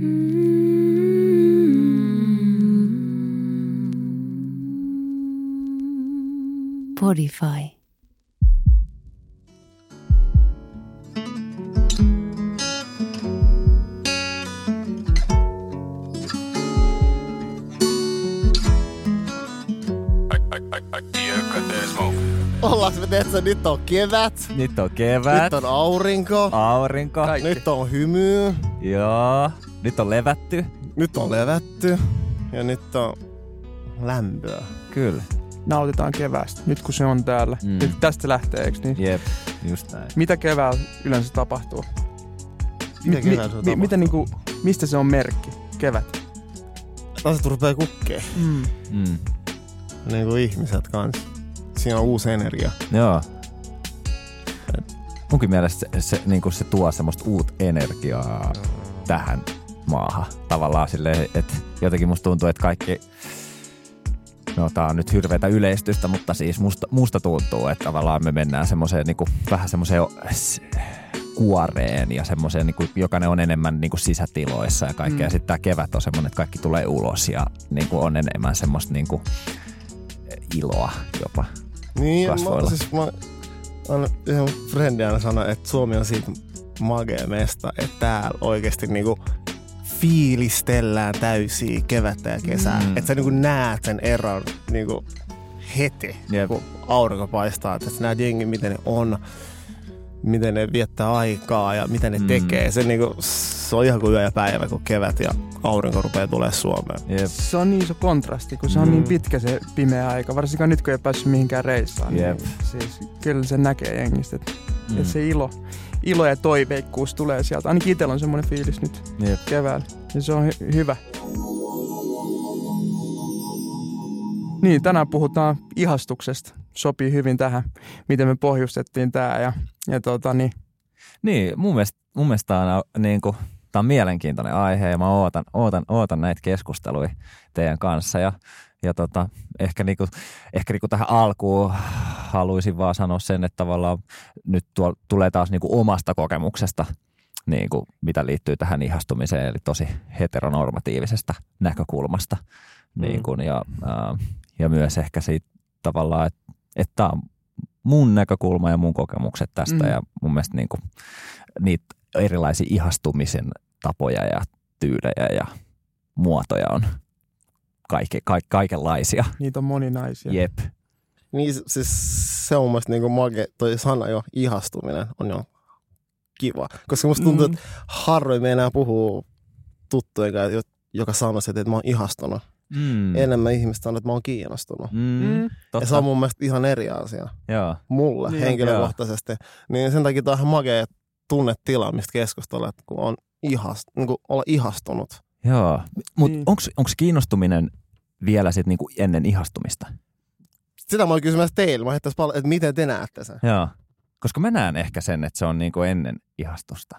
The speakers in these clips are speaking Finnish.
Me teetkö, nyt on kevät, Nyt on kevät, nyt on aurinko, aurinko, nyt on hymy, joo, nyt on levätty, nyt on levätty ja nyt on lämpöä. kyllä, Nautitaan keväästä, nyt kun se on täällä. Mm. Nyt tästä lähtee, eikö niin? jep, just näin. Mitä keväällä yleensä tapahtuu? Mitä Mi- keväällä mi- tapahtuu? mitä niinku, mistä se on merkki? Kevät. Asiat rupeaa kukkeen, Mm. Mm. niin kuin ihmiset kanssa. Siinä on uusi energia. Joo. Munkin mielestä se, se, niin se tuo semmoista uutta energiaa tähän maahan. Tavallaan silleen, että jotenkin musta tuntuu, että kaikki, no tää on nyt hirveätä yleistystä, mutta siis musta, musta tuntuu, että tavallaan me mennään semmoiseen niin vähän semmoiseen kuoreen ja semmoiseen, niin kuin, jokainen on enemmän niin kuin sisätiloissa ja kaikkea. Mm. Sitten tämä kevät on semmoinen, että kaikki tulee ulos ja niin kuin on enemmän semmoista niin kuin, iloa jopa. Niin, mä, kasvoilla. siis mä aina yhden frendi aina sanoi, että Suomi on siitä magea mesta, että täällä oikeasti niinku fiilistellään täysiä kevättä ja kesää. Mm. Että sä niinku näet sen eron niinku heti, Jep. kun aurinko paistaa. Että sä näet jengi, miten ne on, miten ne viettää aikaa ja mitä ne Mm. tekee. Se, niinku, se on ihan kuin yö ja päivä, kun kevät ja aurinko rupeaa tulee Suomeen. Jep. Se on niin iso kontrasti, kun se on Mm. niin pitkä se pimeä aika. Varsinkaan nyt, kun ei päässyt mihinkään reissaan. Jep. Niin, siis kyllä se näkee jengistä, että Mm. mm. se ilo, ilo ja toiveikkuus tulee sieltä. Ainakin itsellä on semmoinen fiilis nyt Jep. keväällä. Ja se on hy- hyvä. Niin, tänään puhutaan ihastuksesta. Sopii hyvin tähän, miten me pohjustettiin tämä. Ja, ja tota, niin, Niin, mun mielestä, mun mielestä tämä on, niin kuin, tää on mielenkiintoinen aihe ja mä ootan, ootan, ootan näitä keskusteluja teidän kanssa. Ja, ja tota, ehkä, niin kuin, ehkä niin kuin tähän alkuun haluaisin vaan sanoa sen, että tavallaan nyt tuo, tulee taas niin kuin omasta kokemuksesta, niin kuin, mitä liittyy tähän ihastumiseen, eli tosi heteronormatiivisesta näkökulmasta. Niin kuin, ja, ää, ja myös ehkä siitä tavallaan, että, että tämä on mun näkökulma ja mun kokemukset tästä Mm. ja mun mielestä niin kuin, niitä erilaisia ihastumisen tapoja ja tyylejä ja muotoja on kaikki, ka, kaikenlaisia. niitä on moninaisia. Jep. Niin siis se on mun niinku mage, toi sana jo ihastuminen on jo kiva. Koska musta tuntuu, Mm. että harvoin me enää puhuu tuttujen kanssa, jo- joka sanoisi, että mä oon ihastunut. Mm. Mm. Enemmän ihmistä sanoo, että mä oon kiinnostunut. Mm. Mm. Totta. Ja se on mun mielestä ihan eri asia Joo. mulle Niin. henkilökohtaisesti. Niin sen takia tämä on ihan magea tunnetila, mistä keskustellaan, että kun on ihast, niin kuin olla ihastunut. Joo. Mutta Niin. onko kiinnostuminen vielä sit niinku ennen ihastumista? Sitä mä olin kysymässä teille, mä paljon, että miten te näette sen. Joo. Koska mä näen ehkä sen, että se on niinku ennen ihastusta.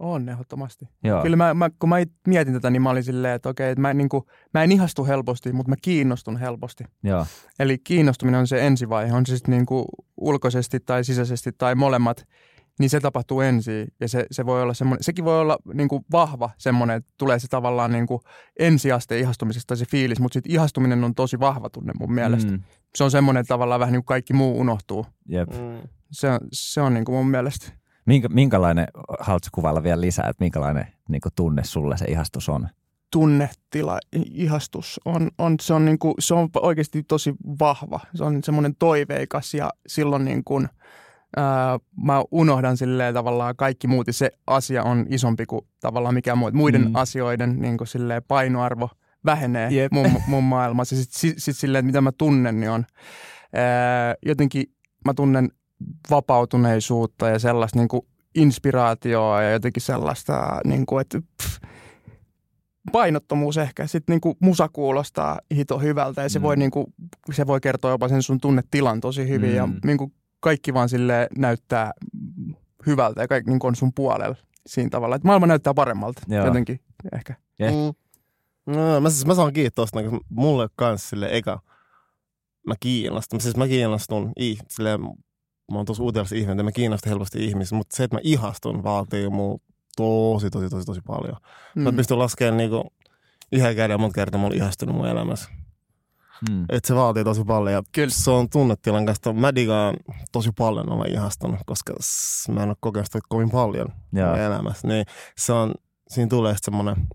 On ehdottomasti. Joo. Kyllä mä, mä, kun mä mietin tätä, niin mä olin silleen, että okei, että mä, en niinku, mä en ihastu helposti, mutta mä kiinnostun helposti. Joo. Eli kiinnostuminen on se ensivaihe, on se sitten niinku ulkoisesti tai sisäisesti tai molemmat, niin se tapahtuu ensin. Ja se, se voi olla semmoinen, sekin voi olla niinku vahva semmoinen, että tulee se tavallaan niinku ensiaste ihastumisesta se fiilis, mutta sitten ihastuminen on tosi vahva tunne mun mielestä. Mm. Se on semmoinen, että tavallaan vähän niin kuin kaikki muu unohtuu. Jep. Mm. Se, on- se on niinku mun mielestä. Minkä, minkälainen, haluatko kuvailla vielä lisää, että minkälainen niinku tunne sulle se ihastus on? tunnetila, ihastus on, on, se, on niin kuin, se on oikeasti tosi vahva. Se on semmoinen toiveikas ja silloin niin kuin, ää, mä unohdan silleen tavallaan kaikki muut se asia on isompi kuin tavallaan mikään muu. Muiden Mm. asioiden niin kuin silleen painoarvo vähenee Jep. mun, mun maailmassa. Sitten sit, sit silleen, että mitä mä tunnen, niin on ää, jotenkin mä tunnen vapautuneisuutta ja sellaista niin kuin inspiraatioa ja jotenkin sellaista, niin kuin, että pff, painottomuus ehkä. Sitten niin kuin musa kuulostaa hito hyvältä ja se, Mm. voi, niin kuin, se voi kertoa jopa sen sun tunnetilan tosi hyvin mm. ja niin kuin kaikki vaan sille näyttää hyvältä ja kaikki niin kuin on sun puolella siinä tavalla. Että maailma näyttää paremmalta Joo. jotenkin ehkä. Jep. Mm. No, mä, siis, mä saan kiinni tosta, kun mulle kans sille eka mä kiinnostun. Siis mä kiinnostun, silleen, mä oon tosi utelias ihminen, mä kiinnostun helposti ihmisiä, mutta se, että mä ihastun, vaatii mun tosi, tosi, tosi, tosi paljon. Mm. Mm. Mä pystyn laskemaan niinku yhden käden monta kertaa mä oon ihastunut mun elämässä. Mm. Et se vaatii tosi paljon ja Kyllä. se on tunnetilan kanssa. Mä digaan tosi paljon olla ihastunut, koska mä en ole kokenut sitä kovin paljon mun elämässä. Niin se on, siinä tulee sitten semmoinen,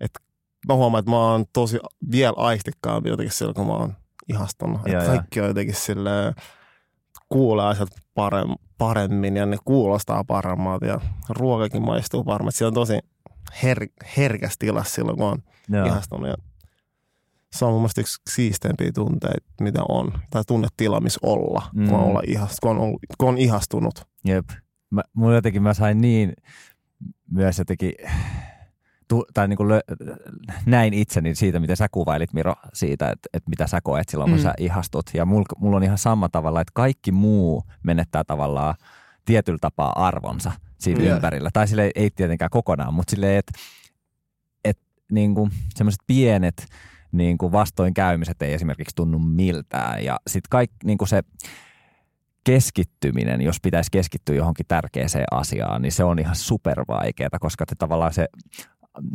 että mä huomaan, että mä oon tosi vielä aistikkaampi jotenkin silloin, kun mä oon ihastunut. Joo, Että kaikki on jotenkin silleen, kuulee asiat parem, paremmin ja ne kuulostaa paremmalta ja ruokakin maistuu paremmin. Se on tosi her, herkäs tilas silloin, kun on Joo. ihastunut. Ja se on mun mielestä yksi siisteimpiä tunteita, mitä on. Tai tunnetila, missä olla, mm. Kun, on olla ihast, kun, on, ollut- kun on ihastunut. Jep. Mä, mulla jotenkin mä sain niin myös jotenkin, tu, tai niin kuin lö, näin itseni siitä, miten sä kuvailit Miro siitä, että, että mitä sä koet silloin, kun Mm. sä ihastut. Ja mulla, mulla on ihan sama tavalla, että kaikki muu menettää tavallaan tietyllä tapaa arvonsa siinä Joo. ympärillä. Tai sille ei tietenkään kokonaan, mutta silleen, että, että niin kuin semmoiset pienet niin kuin vastoinkäymiset ei esimerkiksi tunnu miltään. Ja sitten kaikki niin kuin se keskittyminen, jos pitäisi keskittyä johonkin tärkeäseen asiaan, niin se on ihan supervaikeaa, koska te tavallaan se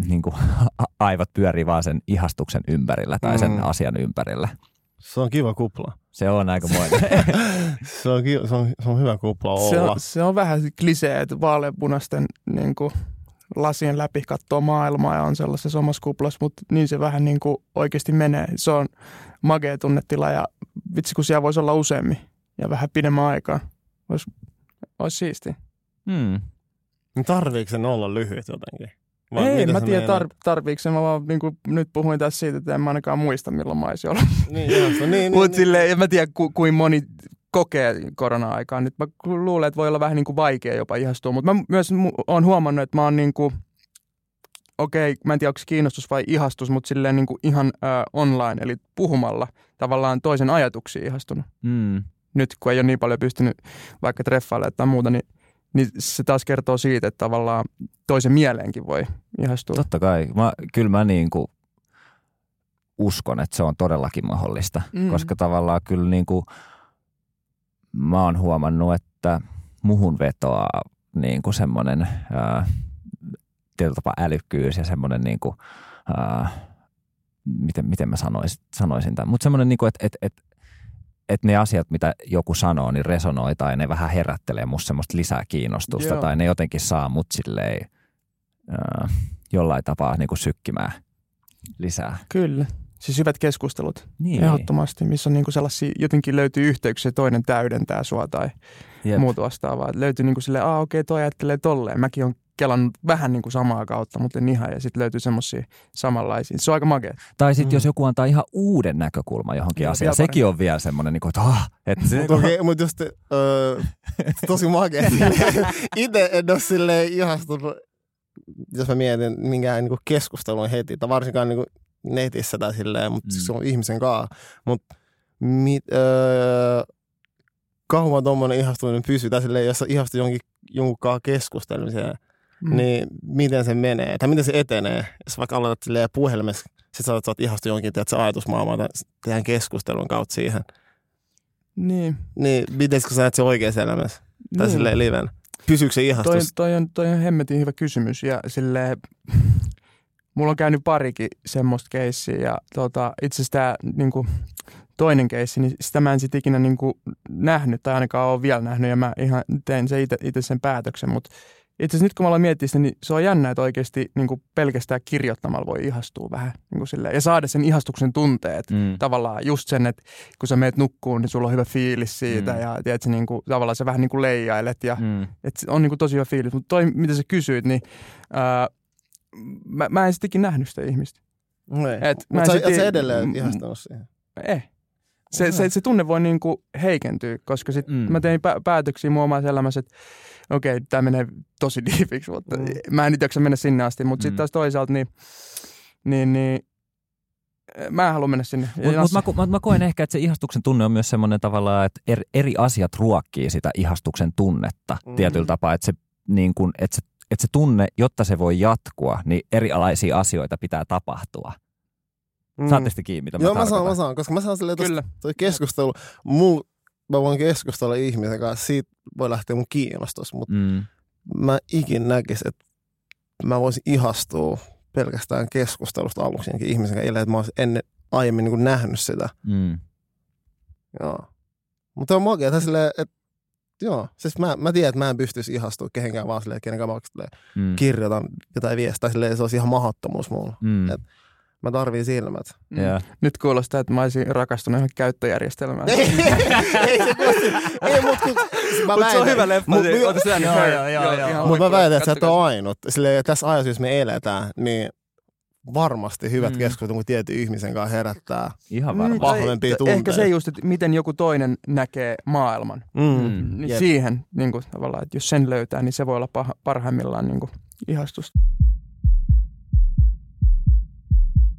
niin kuin, aivot pyörii vaan sen ihastuksen ympärillä tai sen Mm. asian ympärillä. Se on kiva kupla. Se on aika moinen. Se on, se on, se on hyvä kupla Se olla. on, se on vähän klisee, että vaaleanpunaisten niin kuin, lasien läpi katsoo maailmaa ja on sellaisessa omassa kuplassa, mutta niin se vähän niin kuin oikeasti menee. Se on magea tunnetila ja vitsi kun siellä voisi olla useammin ja vähän pidemmän aikaa. Olisi, olisi siisti. hmm. Niin Tarviiko sen olla lyhyt jotenkin? Ei, mitä mä tiedän tar- tarviiko. Mä vaan niin kuin, nyt puhuin tässä siitä, että en mä ainakaan muista milloin mä olisin ollut. Niin, ihasta. niin, niin, Mutta niin. silleen, en mä tiedä ku, kuin moni kokee korona-aikaa. Nyt mä luulen, että voi olla vähän niin kuin vaikea jopa ihastua. Mutta mä myös oon huomannut, että mä oon niin kuin, okei, mä en tiedä onko se kiinnostus vai ihastus, mutta silleen niin kuin ihan äh, online, eli puhumalla tavallaan toisen ajatuksiin ihastunut. Hmm. Nyt kun ei ole niin paljon pystynyt vaikka treffailemaan tai muuta, niin, niin se taas kertoo siitä, että tavallaan toisen mieleenkin voi ihastua. Totta kai. Mä, kyllä mä niin kuin uskon, että se on todellakin mahdollista, Mm. mm. koska tavallaan kyllä niin kuin mä oon huomannut, että muhun vetoaa niin kuin semmoinen ää, tietyllä tapaa älykkyys ja semmoinen niin kuin, ää, miten, miten mä sanoisin, sanoisin tämän, mutta semmoinen niin kuin, että, että, että että ne asiat, mitä joku sanoo, niin resonoi tai ne vähän herättelee musta semmoista lisää kiinnostusta Joo. tai ne jotenkin saa mut silleen ää, jollain tapaa niin kuin sykkimään lisää. Kyllä. Siis hyvät keskustelut. Niin. Ehdottomasti, missä on niinku sellaisia, jotenkin löytyy yhteyksiä, toinen täydentää sua tai Jep. muuta vastaavaa. Et löytyy niinku silleen, aa okei, toi ajattelee tolleen. Mäkin on kelannut vähän niinku samaa kautta, mutta en ihan. Ja sitten löytyy semmoisia samanlaisia. Se on aika makea. Tai sitten Mm. jos joku antaa ihan uuden näkökulman johonkin Joo, asiaan, sekin on vielä semmoinen, niin kuin, että, ah, että se, Mutta okay, mut just öö, tosi makea. Itse en ole silleen ihastunut, jos mä mietin minkään niinku keskustelun heti, tai varsinkaan niinku netissä tai silleen, mutta Mm. se on ihmisen kanssa. Mutta öö, kauan tuommoinen ihastuminen pysyy, tai silleen, jos sä ihastut jonkin, jonkun kanssa keskustelemiseen, Mm. niin miten se menee, tai miten se etenee. Jos vaikka aloitat silleen puhelimessa, sit sä oot, ihastunut jonkin, tiedät, ajatusmaailmaan, tai tehdään keskustelun kautta siihen. Niin. Niin, miten sä näet se oikeassa elämässä? Tai niin. silleen liven. Pysyykö se Toi, ihastus? toi, on, toi on hemmetin hyvä kysymys ja sille mulla on käynyt parikin semmoista keissiä ja tota, itse asiassa tämä niinku, toinen keissi, niin sitä mä en sit ikinä niinku, nähnyt tai ainakaan ole vielä nähnyt ja mä ihan tein se itse sen päätöksen, mutta itse asiassa nyt kun mä aloin miettiä sitä, niin se on jännä, että oikeasti niinku, pelkästään kirjoittamalla voi ihastua vähän niinku, silleen, ja saada sen ihastuksen tunteet mm, tavallaan just sen, että kun sä meet nukkuun, niin sulla on hyvä fiilis siitä Mm. ja tiedätkö, niin kuin, tavallaan sä vähän niin kuin leijailet ja mm, et on niin kuin tosi hyvä fiilis. Mutta toi, mitä sä kysyit, niin ää, mä, mä en sittenkin nähnyt sitä ihmistä. Et mä Mutta en sä, sä edelleen mm, ihastunut siihen. Eh. Se, se, se tunne voi niin kuin heikentyä, koska sit Mm. mä tein pä- päätöksiä mun omassa elämässä, että okei, tämä menee tosi diipiksi, mutta Mm. mä en nyt jaksa mennä sinne asti. Mutta Mm. sitten taas toisaalta, niin, niin, niin mä en halua mennä sinne. Mutta mut mä, mä, mä koen ehkä, että se ihastuksen tunne on myös semmoinen tavallaan, että eri, eri asiat ruokkii sitä ihastuksen tunnetta Mm. tietyllä tapaa, että se, niin kun, että, se, että se tunne, jotta se voi jatkua, niin erilaisia asioita pitää tapahtua. Mm. Saatte sitten kiinni, mitä mä Joo, mä saan, tarkoitan. mä saan, koska mä saan silleen tosta, Kyllä. toi keskustelu, mul, mä voin keskustella ihmisen kanssa, siitä voi lähteä mun kiinnostus, mutta Mm, mä ikin näkis, että mä voisin ihastua pelkästään keskustelusta aluksi jonkin ihmisen kanssa, että mä olisin ennen aiemmin niin kuin nähnyt sitä. Mm. Joo. Mutta on makeata silleen, että joo, siis mä, mä tiedän, että mä en pystyisi ihastua kehenkään vaan silleen, kenenkään mä silleen, Mm. kirjoitan jotain viestiä, silleen, se olisi ihan mahdottomuus mulla. Mm. Et- Mä tarviin silmät. Mm. Joo. Nyt kuulostaa, että mä olisin rakastunut ihan käyttöjärjestelmään. ei, ei se kuulosti, ei mut kun, mä Mutta se on väitän- hyvä leffa. Mut- sitä Joo, joo, joo, joo. ihan Mutta mä väitän, että sä et ole ainut. Silleen, tässä ajassa, jos me eletään, niin varmasti hyvät Mm. keskustelut, kun tietyn ihmisen kanssa herättää. Ihan Mm, varmaan. va- tai vahvempia Ehkä tunteita. se just, että miten joku toinen näkee maailman. Mm. Mm. Niin Jep. siihen niin kuin, tavallaan, että jos sen löytää, niin se voi olla paha, parhaimmillaan niin kuin, ihastus.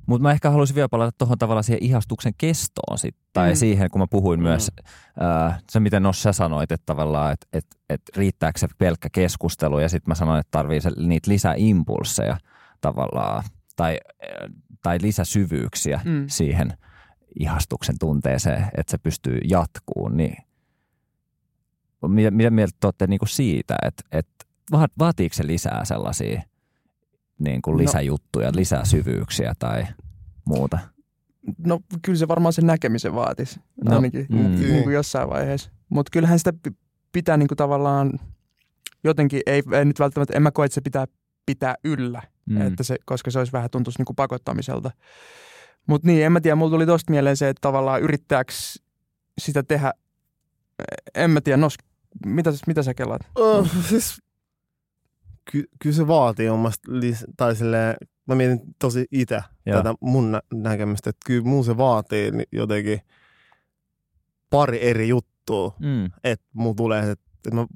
Mutta mä ehkä haluaisin vielä palata tuohon tavallaan siihen ihastuksen kestoon sit, tai Mm. siihen, kun mä puhuin Mm. myös, ää, se miten Nos sä sanoit, että tavallaan, että et, et riittääkö se pelkkä keskustelu, ja sitten mä sanoin, että tarvii se, niitä lisäimpulseja tavallaan, tai, ää, tai lisäsyvyyksiä Mm. mm. siihen ihastuksen tunteeseen, että se pystyy jatkuun, niin mitä, mitä mieltä te olette niinku siitä, että, että va- vaatiiko se lisää sellaisia niin kuin No. lisäjuttuja, lisää syvyyksiä tai muuta? No kyllä se varmaan sen näkemisen vaatisi No, ainakin mm. niin kuin jossain vaiheessa. Mutta kyllähän sitä pi- pitää niin kuin tavallaan jotenkin, ei, ei nyt välttämättä, en mä koe, että se pitää pitää yllä, mm. että se, koska se olisi vähän tuntuisi niin kuin pakottamiselta. Mutta niin, en mä tiedä, mulla tuli tosta mieleen se, että tavallaan yrittääkö sitä tehdä, en mä tiedä, nos, mitä, mitä sä kelaat? Oh, siis, ky, kyllä se vaatii omasta, tai silleen, mä mietin tosi itse tätä mun nä- näkemystä, että kyllä mun se vaatii jotenkin pari eri juttua, Mm. että mun tulee, että, että mä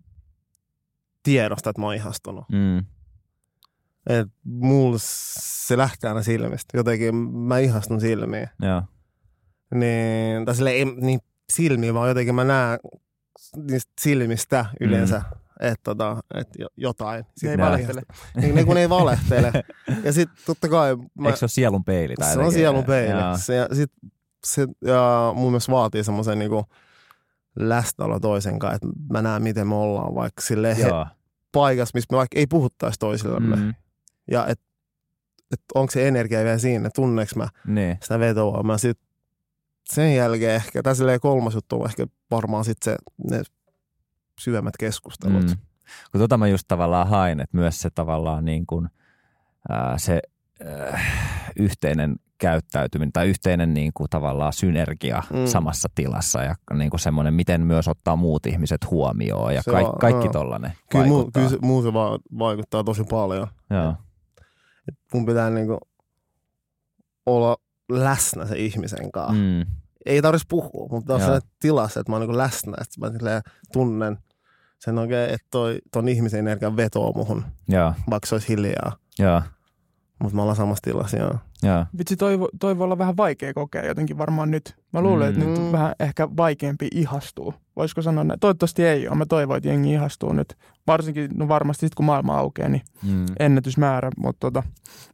tiedostan, että mä oon ihastunut. Mm. Et mulla se lähtee aina silmistä. Jotenkin mä ihastun silmiin. Joo. Niin, tai silleen, ei niin silmiin, vaan jotenkin mä näen niistä silmistä yleensä, mm. että tota, et jo- jotain. Se Sit ei mä valehtele. Niin, ne kun ei valehtele. Ja sitten totta kai... Mä, Eikö se ole sielun peili? Tai se on sielun peili. Joo. Se, ja sit, se ja mun mielestä vaatii semmoisen niinku läsnäolo toisen kanssa, että mä näen, miten me ollaan vaikka sille paikassa, missä me vaikka ei puhuttaisi toisillemme. Mm. Mm. Ja että et onko se energia vielä siinä, tunneeko mä Niin. sitä vetoa. Mä sit sen jälkeen ehkä, tai silleen kolmas juttu on ehkä varmaan sit se, ne syvemmät keskustelut. Mm. Kun tota mä just tavallaan hain, että myös se tavallaan niin kuin, ää, se äh, yhteinen käyttäytyminen tai yhteinen niin kuin tavallaan synergia Mm. samassa tilassa ja niin kuin semmoinen, miten myös ottaa muut ihmiset huomioon ja Se on, kaikki tollainen Kyllä, vaikuttaa. kyllä se, muu se va- vaikuttaa tosi paljon. Joo. Et mun pitää niinku olla läsnä se ihmisen kanssa. Mm. Ei tarvitsisi puhua, mutta on sellainen tilassa, että mä oon niinku läsnä, että mä tunnen sen oikein, että toi, ton ihmisen energia vetoo muhun, Joo. vaikka se olisi hiljaa. Mutta mä ollaan samassa tilassa, joo. Joo. Vitsi, toi, toi voi olla vähän vaikea kokea jotenkin varmaan nyt. Mä luulen, että Mm. nyt on vähän ehkä vaikeampi ihastua. Voisiko sanoa näin? Toivottavasti ei ole. Mä toivon, että jengi ihastuu nyt. Varsinkin, no varmasti sitten kun maailma aukeaa, niin Mm. ennätysmäärä. Mutta tota,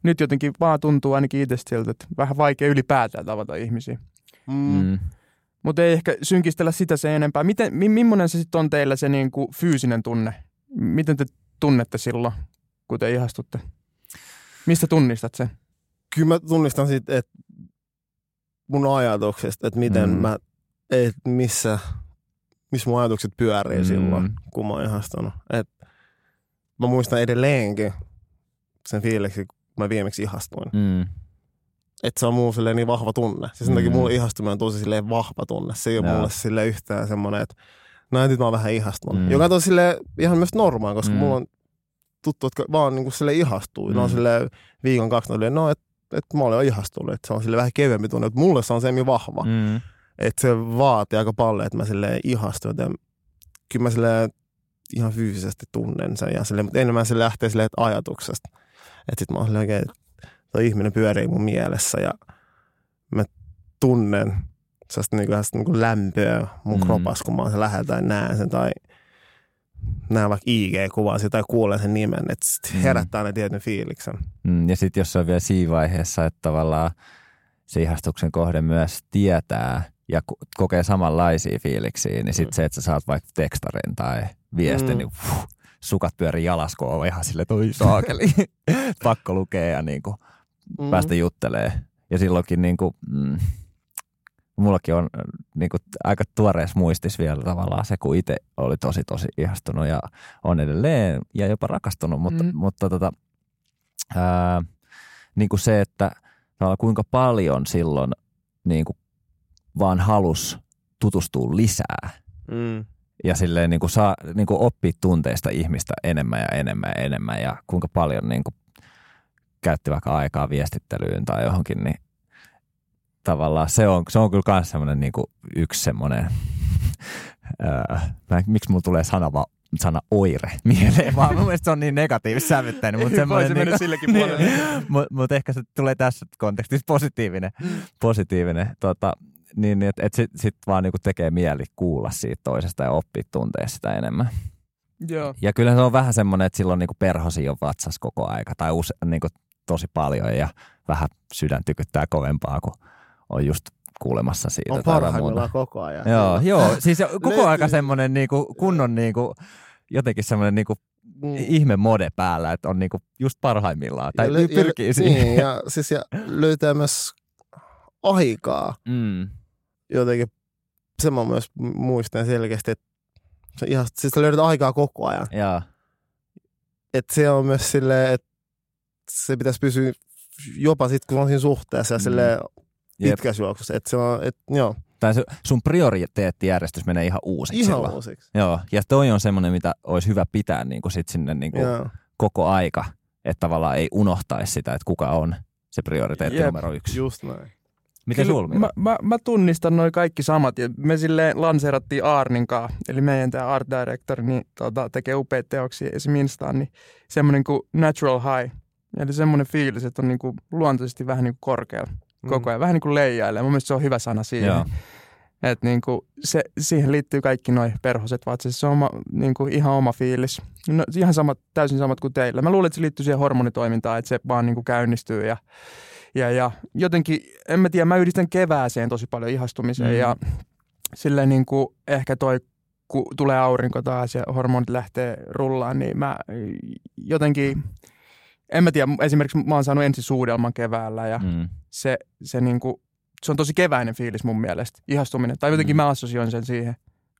nyt jotenkin vaan tuntuu ainakin itsestä siltä, että vähän vaikea ylipäätään tavata ihmisiä. Mm. Mm. Mutta ei ehkä synkistellä sitä se enempää. Miten, mi, millainen se sitten on teillä se niinku fyysinen tunne? Miten te tunnette silloin, kun te ihastutte? Mistä tunnistat sen? Kyllä mä tunnistan siitä, että mun ajatuksesta, että miten Mm. mä, että missä, missä mun ajatukset pyörii Mm. silloin, kun mä oon ihastunut. Et mä muistan edelleenkin sen fiiliksi, kun mä viimeksi ihastuin. Mm. Että se on mulle silleen niin vahva tunne. Siis sen takia Mm. mulle ihastuminen on tosi silleen vahva tunne. Se ei ole mulle silleen yhtään semmoinen, että no nyt mä oon vähän ihastunut. Mm. Joka on silleen ihan myös normaali, koska Mm. mulla on tuttu, jotka vaan niinku sille ihastuu. Mm. Ne on Mm. silleen viikon kaksi, ne no että et mä olen ihastunut. Että se on sille vähän kevyempi tunne. Että mulle se on semmin vahva. Mm. Että se vaatii aika paljon, että mä sille ihastun. Joten kyllä mä sille ihan fyysisesti tunnen sen. Ja sille, mutta enemmän se lähtee sille ajatuksesta. Että sit mä oon silleen oikein, että toi ihminen pyörii mun mielessä ja mä tunnen sellaista niinku, sellaista niinku lämpöä mun Mm. kropassa, kun mä oon se lähellä tai näen sen tai näen vaikka IG-kuvaa tai kuulen sen nimen, että sit Mm. herättää aina tietyn fiiliksen. Mm, ja sitten jos se on vielä siinä vaiheessa, että tavallaan se ihastuksen kohde myös tietää ja ko- kokee samanlaisia fiiliksiä, niin sitten Mm. se, että sä saat vaikka tekstarin tai viestin, Mm. niin fuh, sukat pyörii jalas, kun on ihan sille toi saakeli. pakko lukea ja niin kuin Mm. päästä juttelee. Ja silloinkin niin kuin, mm, mullakin on äh, niin kuin, aika tuoreessa muistis vielä tavallaan se, kun itse oli tosi tosi ihastunut ja on edelleen ja jopa rakastunut, mutta, Mm. mutta tota, ää, niin kuin se, että kuinka paljon silloin niin kuin vaan halus tutustua lisää Mm. ja silleen niin kuin saa niin kuin oppia tunteista ihmistä enemmän ja enemmän ja enemmän ja kuinka paljon niin kuin käytti vaikka aikaa viestittelyyn tai johonkin, niin tavallaan se on, se on kyllä myös semmoinen niin kuin yksi semmoinen, mä- miksi mulla tulee sana, va, sana oire mieleen, vaan mun mielestä se on niin negatiivisesti sävyttäinen, mutta semmoinen se niin mennä silläkin puolelle. mutta mut ehkä se tulee tässä kontekstissa positiivinen, Mm. positiivinen tota, niin, että et sitten sit vaan niinku tekee mieli kuulla siitä toisesta ja oppia tuntea sitä enemmän. Joo. Ja kyllä se on vähän semmoinen, että silloin niinku perhosi on vatsas koko aika tai use, niinku tosi paljon ja vähän sydän tykyttää kovempaa, kun on just kuulemassa siitä. On parhaimmillaan koko ajan. Joo, joo. Siis koko Löytyy- aika semmoinen niinku kunnon niinku, jotenkin semmoinen niinku Mm. ihme mode päällä, että on niinku just parhaimmillaan. Tai Ja pyrkii ja, siihen. Niin, ja, siis, ja löytää myös aikaa Mm. jotenkin. Se mä myös muistan selkeästi, että se ihan, siis löydät aikaa koko ajan. Joo. Että se on myös silleen, että se pitäisi pysyä jopa sitten, kun on siinä suhteessa ja Mm. silleen Jep. pitkässä juoksussa. Että se on, että joo, Tai se, sun prioriteettijärjestys menee ihan uusiksi ihan silloin. uusiksi. Joo, ja toi on semmoinen, mitä olisi hyvä pitää niin kuin sit sinne niin kuin Joo. koko aika, että tavallaan ei unohtaisi sitä, että kuka on se prioriteetti Jep. numero yksi. Just näin. Miten Kyllä sulla mä, mä, mä, tunnistan noin kaikki samat. Ja me silleen lanseerattiin Arnin kanssa, eli meidän tämä art director, niin tota, tekee upeita teoksia esim. Instaan, niin semmoinen kuin natural high. Eli semmoinen fiilis, että on niinku luontaisesti vähän niinku korkealla koko ajan, vähän niin kuin leijailee. Mun mielestä se on hyvä sana siihen. Joo. Että niinku se, siihen liittyy kaikki noin perhoset vatsit. Se on oma, niinku ihan oma fiilis. No, ihan samat, täysin samat kuin teillä. Mä luulen, että se liittyy siihen hormonitoimintaan, että se vaan niinku käynnistyy ja, ja, ja jotenkin, en mä tiedä, mä yhdistän kevääseen tosi paljon ihastumiseen Mm. ja silleen niinku ehkä toi, kun tulee aurinko taas ja hormonit lähtee rullaan, niin mä jotenkin, en mä tiedä, esimerkiksi mä oon saanut ensisuudelman keväällä ja Mm. se, se, niinku, se on tosi keväinen fiilis mun mielestä, ihastuminen. Tai jotenkin Mm. mä assosioin sen siihen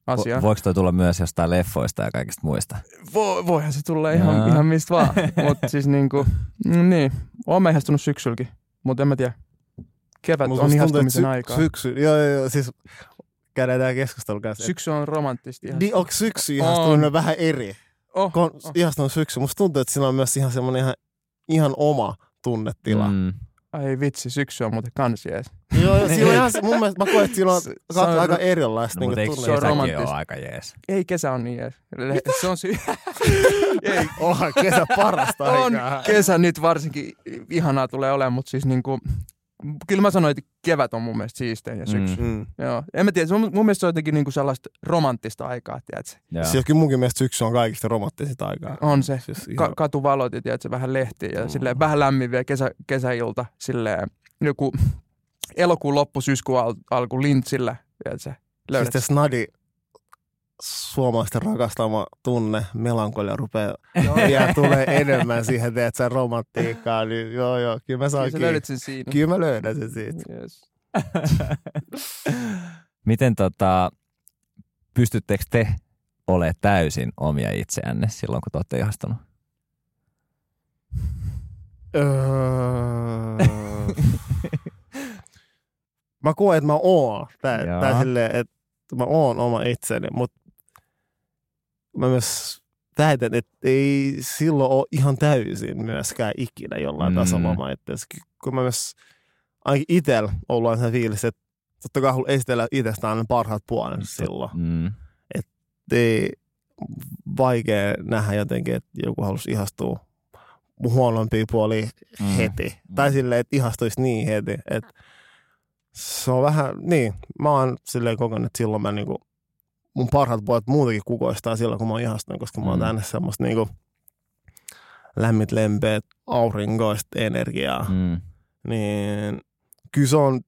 asiaan. Vo, voiko toi tulla myös jostain leffoista ja kaikista muista? Vo, voihan se tulla ihan, Jaa. ihan mistä vaan. Mutta siis niinku, mm, niin, oon mä ihastunut syksylläkin, mutta en mä tiedä. Kevät Musta on ihastumisen aikaa. Syksy, joo, joo, joo, siis käydään tää keskustelu kanssa. Sy- Syksy on romanttista ihan. niin, onko syksy ihastuminen vähän eri? Oh, Kun on oh. ihastunut syksy, musta tuntuu, että siinä on myös ihan semmoinen ihan, ihan oma tunnetila. Mm. Ai vitsi, syksy on muuten kans jees. Joo, joo, siinä on ihan, se- mun mielestä mä koen, että siinä on Se- on aika erilaista No, niin mutta eikö se on romanttista. ole aika jees? Ei kesä on niin jees. Le- Se on sy- Ei, Onhan kesä parasta on aikaa. kesä nyt varsinkin ihanaa tulee olemaan, mutta siis niinku, kyllä mä sanoin, että kevät on mun mielestä siistein ja syksy. Mm. Mm. Joo. En mä tiedä, se on, mun mielestä se on jotenkin niinku sellaista romanttista aikaa, tiedätkö? Joo. Siis kyllä munkin mielestä syksy on kaikista romanttisinta aikaa. On se. Siis Ka- ihan, katuvalot ja tiedätkö, vähän lehtiä ja Mm. silleen, vähän lämmin vielä kesä, kesäilta. Silleen, joku elokuun loppu, syyskuun al- alku lintsillä. Tiedätkö, siis löydät. se snadi suomalaisten rakastama tunne, melankolia rupeaa ja tulee enemmän siihen, teet sen romantiikkaa, niin joo joo, kyllä mä saan Kyllä sen siinä. Kyllä mä löydän sen siitä. Yes. Miten tota, pystyttekö te olemaan täysin omia itseänne silloin, kun te olette ihastunut? Öö... mä koen, että mä oon. Tää, tää silleen, että mä oon oma itseni, mutta mä myös väitän, että ei silloin ole ihan täysin myöskään ikinä jollain Mm. tasolla oma. Kun mä myös ainakin itsellä ollaan se fiilis, että totta kai haluan esitellä itsestään ne parhaat puolen silloin. Mm. Ei vaikea nähdä jotenkin, että joku halusi ihastua mun huonompia puolia Mm. heti. Mm. Tai silleen, että ihastuisi niin heti. Että se on vähän, niin, mä oon silleen kokenut, että silloin mä niinku, mun parhaat puolet muutenkin kukoistaa silloin, kun mä oon ihastunut, koska mä oon Mm. tänne semmoista niinku lämmit, lempeät, aurinkoista energiaa. Mm. Niin kyllä se on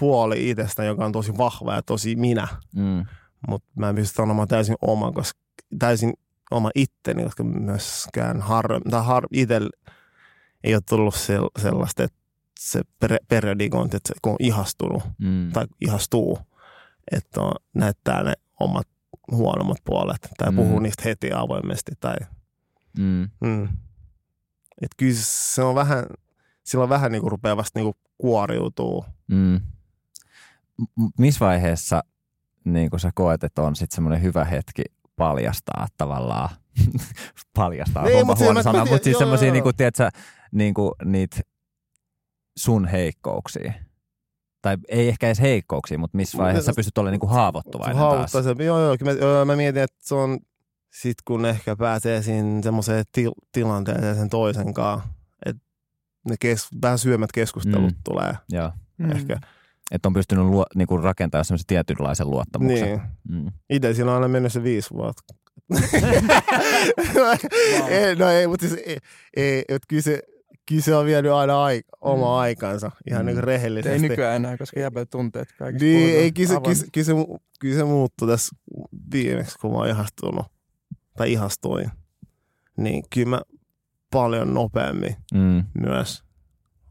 puoli itsestä, joka on tosi vahva ja tosi minä. Mm. Mutta mä en pysty sanomaan täysin oma, koska täysin oma itteni, koska myöskään har, tai har, itsellä ei ole tullut sel- sellaista, että se per- periodikointi, että se, kun on ihastunut Mm. tai ihastuu, että on, näyttää ne omat huonommat puolet tai Mm. puhuu niistä heti avoimesti. Tai, Mm. mm. Et kyllä se on vähän, silloin vähän niin kuin rupeaa vasta niin kuin kuoriutuu. Mm. M- missä vaiheessa niin kun sä koet, että on sitten semmoinen hyvä hetki paljastaa tavallaan, paljastaa Ei, homma mut siis huono mä- sana, mutta siis semmoisia niin kuin, tiedätkö, niin kuin, niitä sun heikkouksia. Tai ei ehkä edes heikkouksia, mutta missä vaiheessa sä pystyt olemaan niin kuin haavoittuvainen taas. Joo, joo, kyllä mä, joo, mä mietin, että se on sit kun ehkä pääsee siinä semmoiseen til- tilanteeseen sen toisen kanssa, että ne kes- vähän syömät keskustelut Mm. tulee Joo. mm. ehkä. Että on pystynyt luo, niin kuin rakentamaan semmoisen tietynlaisen luottamuksen. Niin. Mm. Itse siinä on aina mennyt se viisi vuotta. ei, no ei, mutta siis ei, ei, että kyllä se, kyllä se on vienyt aina aika, oma Mm. aikansa ihan Mm. mm. niin Ei rehellisesti. nykyään enää, koska jäbät tunteet kaikista Niin, ei, kyllä se, kyllä, avoimesti. se, kyllä, se, mu- kyllä se muuttui tässä viimeksi, kun mä oon ihastunut tai ihastuin. Niin kyllä mä paljon nopeammin Mm. myös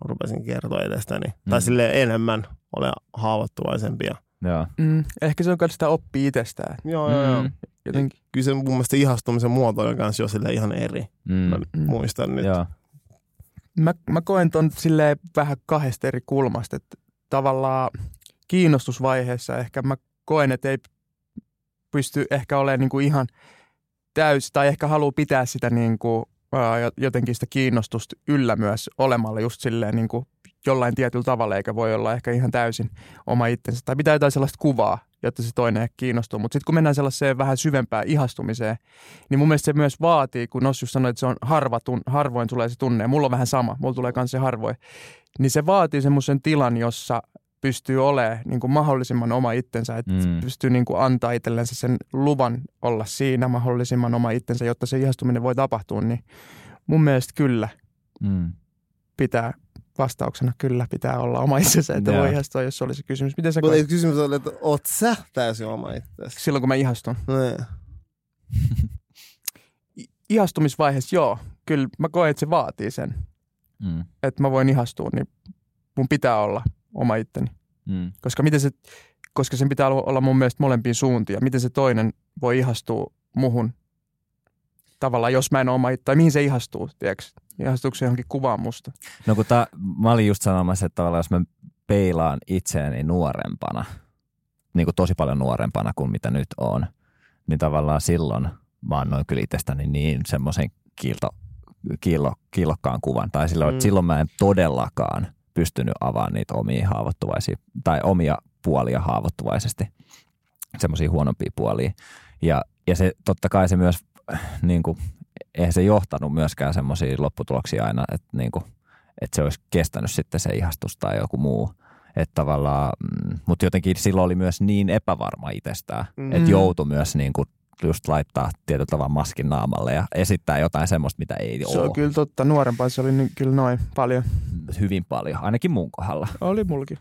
rupesin kertoa itsestäni. Mm. Mm. Tai sille enemmän olen haavoittuvaisempi. Ja... Joo. Mm, ehkä se on myös sitä oppii itsestään. Joo, joo, joo. Mm. Jotenkin. Kyllä se mun mielestä ihastumisen muoto on kanssa jo sille ihan eri. Mä Mm. Mm. muistan nyt. Joo. Mä, mä koen ton silleen vähän kahdesta eri kulmasta, että tavallaan kiinnostusvaiheessa ehkä mä koen, että ei pysty ehkä olemaan niin kuin ihan täys, tai ehkä haluaa pitää sitä niin kuin, jotenkin sitä kiinnostusta yllä myös olemalla just silleen niin kuin jollain tietyllä tavalla, eikä voi olla ehkä ihan täysin oma itsensä. Tai pitää jotain sellaista kuvaa, jotta se toinen kiinnostuu. Mutta sitten kun mennään sellaiseen vähän syvempään ihastumiseen, niin mun mielestä se myös vaatii, kun Nos just sanoi, että se on harva tun, harvoin tulee se tunne, ja mulla on vähän sama, mulla tulee myös se harvoin, niin se vaatii semmoisen tilan, jossa pystyy olemaan niin kuin mahdollisimman oma itsensä, että Mm. pystyy niin kuin antaa itsellensä sen luvan olla siinä mahdollisimman oma itsensä, jotta se ihastuminen voi tapahtua, niin mun mielestä kyllä Mm. pitää vastauksena kyllä pitää olla oma itsensä, että voi ihastua, jos se olisi kysymys. Miten sä Mutta koet? kysymys oli, että oot sä täysin oma itsesi? Silloin kun mä ihastun. I- Ihastumisvaiheessa joo, kyllä mä koen, että se vaatii sen, Mm. että mä voin ihastua, niin mun pitää olla oma itteni. Mm. Koska, miten se, koska sen pitää olla mun mielestä molempiin suuntiin. Ja miten se toinen voi ihastua muhun tavallaan, jos mä en ole oma itse, tai mihin se ihastuu, tiedätkö? Ihastuuko se johonkin kuvaan musta? No kun ta, mä olin just sanomassa, että tavallaan jos mä peilaan itseäni nuorempana, niin kuin tosi paljon nuorempana kuin mitä nyt on, niin tavallaan silloin mä annoin kyllä itsestäni niin semmoisen kiilto, kiilo, kiilokkaan kuvan. Tai silloin, mm. Mm. silloin mä en todellakaan pystynyt avaamaan niitä omia haavoittuvaisia, tai omia puolia haavoittuvaisesti, semmoisia huonompia puolia. Ja, ja se totta kai se myös, niin kuin, eihän se johtanut myöskään semmoisia lopputuloksia aina, että, niin kuin, että se olisi kestänyt sitten se ihastus tai joku muu. Että tavallaan, mm, mutta jotenkin silloin oli myös niin epävarma itsestään, mm. Että joutui myös niin kuin just laittaa tietyllä tavalla maskin naamalle ja esittää jotain semmoista, mitä ei Se ole on kyllä totta. Nuorempaa se oli niin, kyllä noin paljon. hyvin paljon, ainakin mun kohdalla, Oli mulki.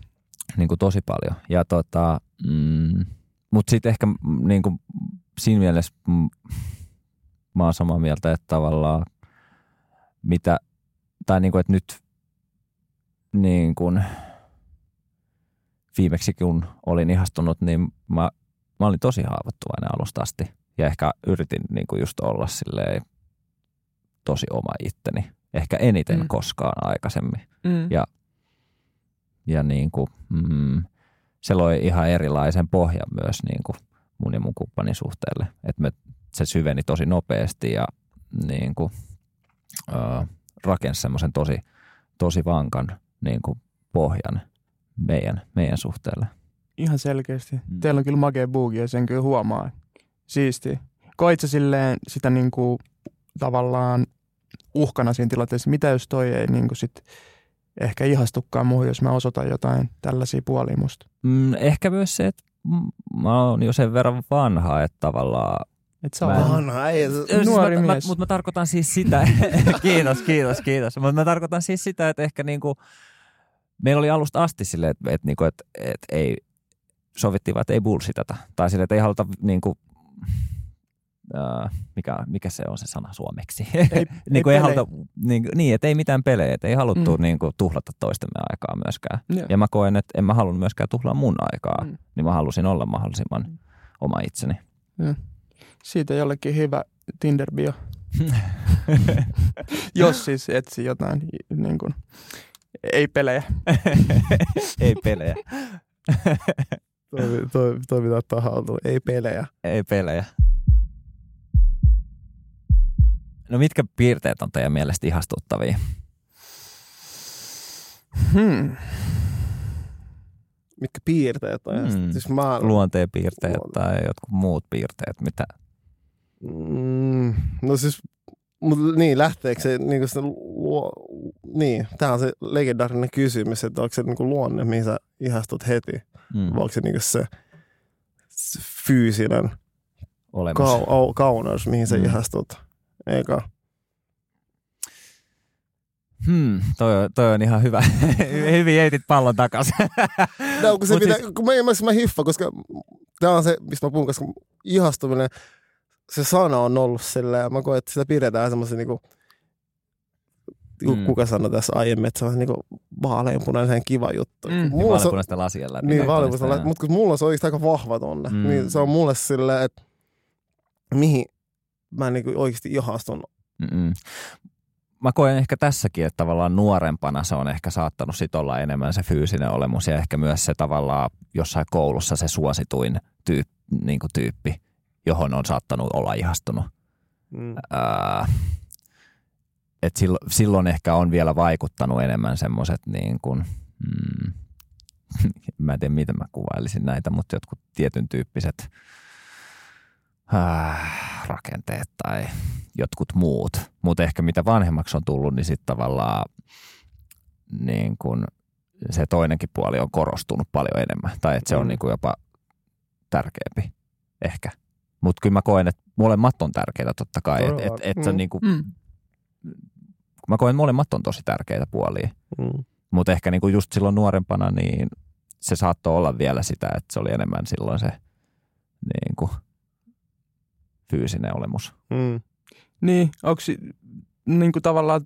niin kuin tosi paljon. Ja tota, mm, mutta sitten ehkä mm, niin kuin siinä mielessä mm, mä oon samaa mieltä, että tavallaan mitä, tai niin kuin, että nyt niin kuin viimeksi kun olin ihastunut, niin mä, mä olin tosi haavoittuvainen alusta asti. Ja ehkä yritin niin kuin just olla silleen tosi oma itteni. Ehkä eniten Mm. koskaan aikaisemmin. Mm. Ja- Ja niin kuin, mm, se loi ihan erilaisen pohjan myös niin kuin mun ja mun kumppanin suhteelle. Että me, se syveni tosi nopeasti ja niin kuin, ö, rakensi semmoisen tosi, tosi vankan niin kuin pohjan meidän, meidän suhteelle. Ihan selkeästi. Mm. Teillä on kyllä makea buugi ja sen kyllä huomaa. Siisti. Koit sä silleen sitä niinku tavallaan uhkana siinä tilanteessa, mitä jos toi ei niinku sit ehkä ihastukaan muuhun, jos mä osoitan jotain tällaisia puolia musta. Mm, ehkä myös se, että mä oon jo sen verran vanha, että tavallaan Et oot en- Vanha, ei. Siis Nuori mä, mä, mies. Mutta mä tarkoitan siis sitä, kiitos, kiitos, kiitos. Mutta mä tarkoitan siis sitä, että ehkä niinku, meillä oli alusta asti silleen, että, että, niinku, että, että ei, sovittiin vaan, että ei bullshitata. Tai silleen, että ei haluta niinku, äh, mikä, mikä se on se sana suomeksi? Ei, niin, kuin ei, pelejä. haluta, niin, niin, että ei mitään pelejä, että ei haluttu Mm. niin kuin, tuhlata toistemme aikaa myöskään. Joo. Ja mä koen, että en mä halunnut myöskään tuhlaa mun aikaa, Mm. niin mä halusin olla mahdollisimman oma itseni. Siitä jollekin hyvä Tinder-bio. Jos siis etsi jotain, niin kuin, ei pelejä. ei pelejä. Toimi, toimi, toimitaan tahalta. Ei pelejä. ei pelejä. No mitkä piirteet on teidän mielestä ihastuttavia? Hmm. Mitkä piirteet on. Mm. Mm. Siis mä, Luonteen piirteet Luonne. tai jotkut muut piirteet, mitä mm, no siis, mut niin, lähteekö se niinku se luo, niin, tämä on se legendaarinen kysymys, että onko se niinku luonne, mihin sä ihastut heti, mm, vai onko se niinku se, se fyysinen olemus. kau, au, kauneus, mihin sä Mm. ihastut. Eikä. Hmm, toi, on- toi on ihan hyvä. Hyvin heitit pallon takaisin. No, kun, se Mut pitää, siis- kun mä, mä, mä hiffa, koska tämä on se, mistä mä puhun, koska ihastuminen, se sana on ollut silleen, mä koen, että sitä pidetään semmoisen niinku, Mm. mm. kuka sanoi tässä aiemmin, että se on niinku vaaleanpunaisen kiva juttu. Mm. Niin Mulla se, valkoinen lasien läpi. niin, vaaleanpunaista, niistä, mutta kun mulla se on oikeasti aika vahva tonne, Mm. niin se on mulle silleen, että mihin mä niinku oikeasti ihastun. Mm-mm. Mä koen ehkä tässäkin, että tavallaan nuorempana se on ehkä saattanut sit olla enemmän se fyysinen olemus ja ehkä myös se tavallaan jossain koulussa se suosituin tyyp, niin kuin tyyppi, johon on saattanut olla ihastunut. Mm. Ää, et silloin, silloin ehkä on vielä vaikuttanut enemmän semmoiset niin kuin, mm, mä en tiedä miten mä kuvailisin näitä, mutta jotkut tietyn tyyppiset äh, rakenteet tai jotkut muut. Mutta ehkä mitä vanhemmaksi on tullut, niin sitten tavallaan niin kun se toinenkin puoli on korostunut paljon enemmän. Tai että se on Mm. niin kuin jopa tärkeämpi ehkä. Mutta kyllä mä koen, että molemmat on tärkeitä totta kai. Että et, et se Mm. niin kuin, Mm. mä koen, että molemmat on tosi tärkeitä puolia. Mm. Mutta ehkä niin kuin just silloin nuorempana, niin se saattoi olla vielä sitä, että se oli enemmän silloin se niin kuin, fyysinen olemus. Mm. Niin, onko niin kuin tavallaan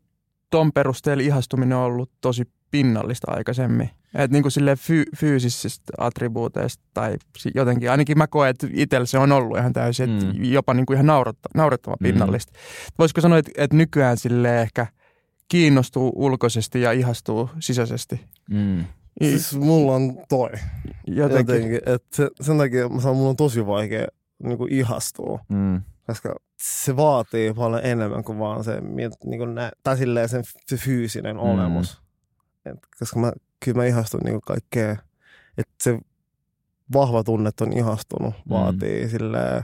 ton perusteella ihastuminen on ollut tosi pinnallista aikaisemmin? Et niin kuin silleen fy- fyysisistä attribuuteista tai jotenkin, ainakin mä koen, että itsellä se on ollut ihan täysin, että Mm. jopa niin kuin ihan nauratta, naurettava Mm. pinnallista. Voisiko sanoa, että, että nykyään sille ehkä kiinnostuu ulkoisesti ja ihastuu sisäisesti? Mm. I- Siis mulla on toi. jotenkin. Jotenkin. että se, sen takia mä sanon, mulla on tosi vaikea niin kuin ihastua. Mm. koska se vaatii paljon enemmän kuin vaan se, niin kuin nä, tai silleen se, se fyysinen Mm. Et, koska mä, kyllä mä ihastun niin kaikkea, että se vahva tunne, että on ihastunut, Mm. vaatii silleen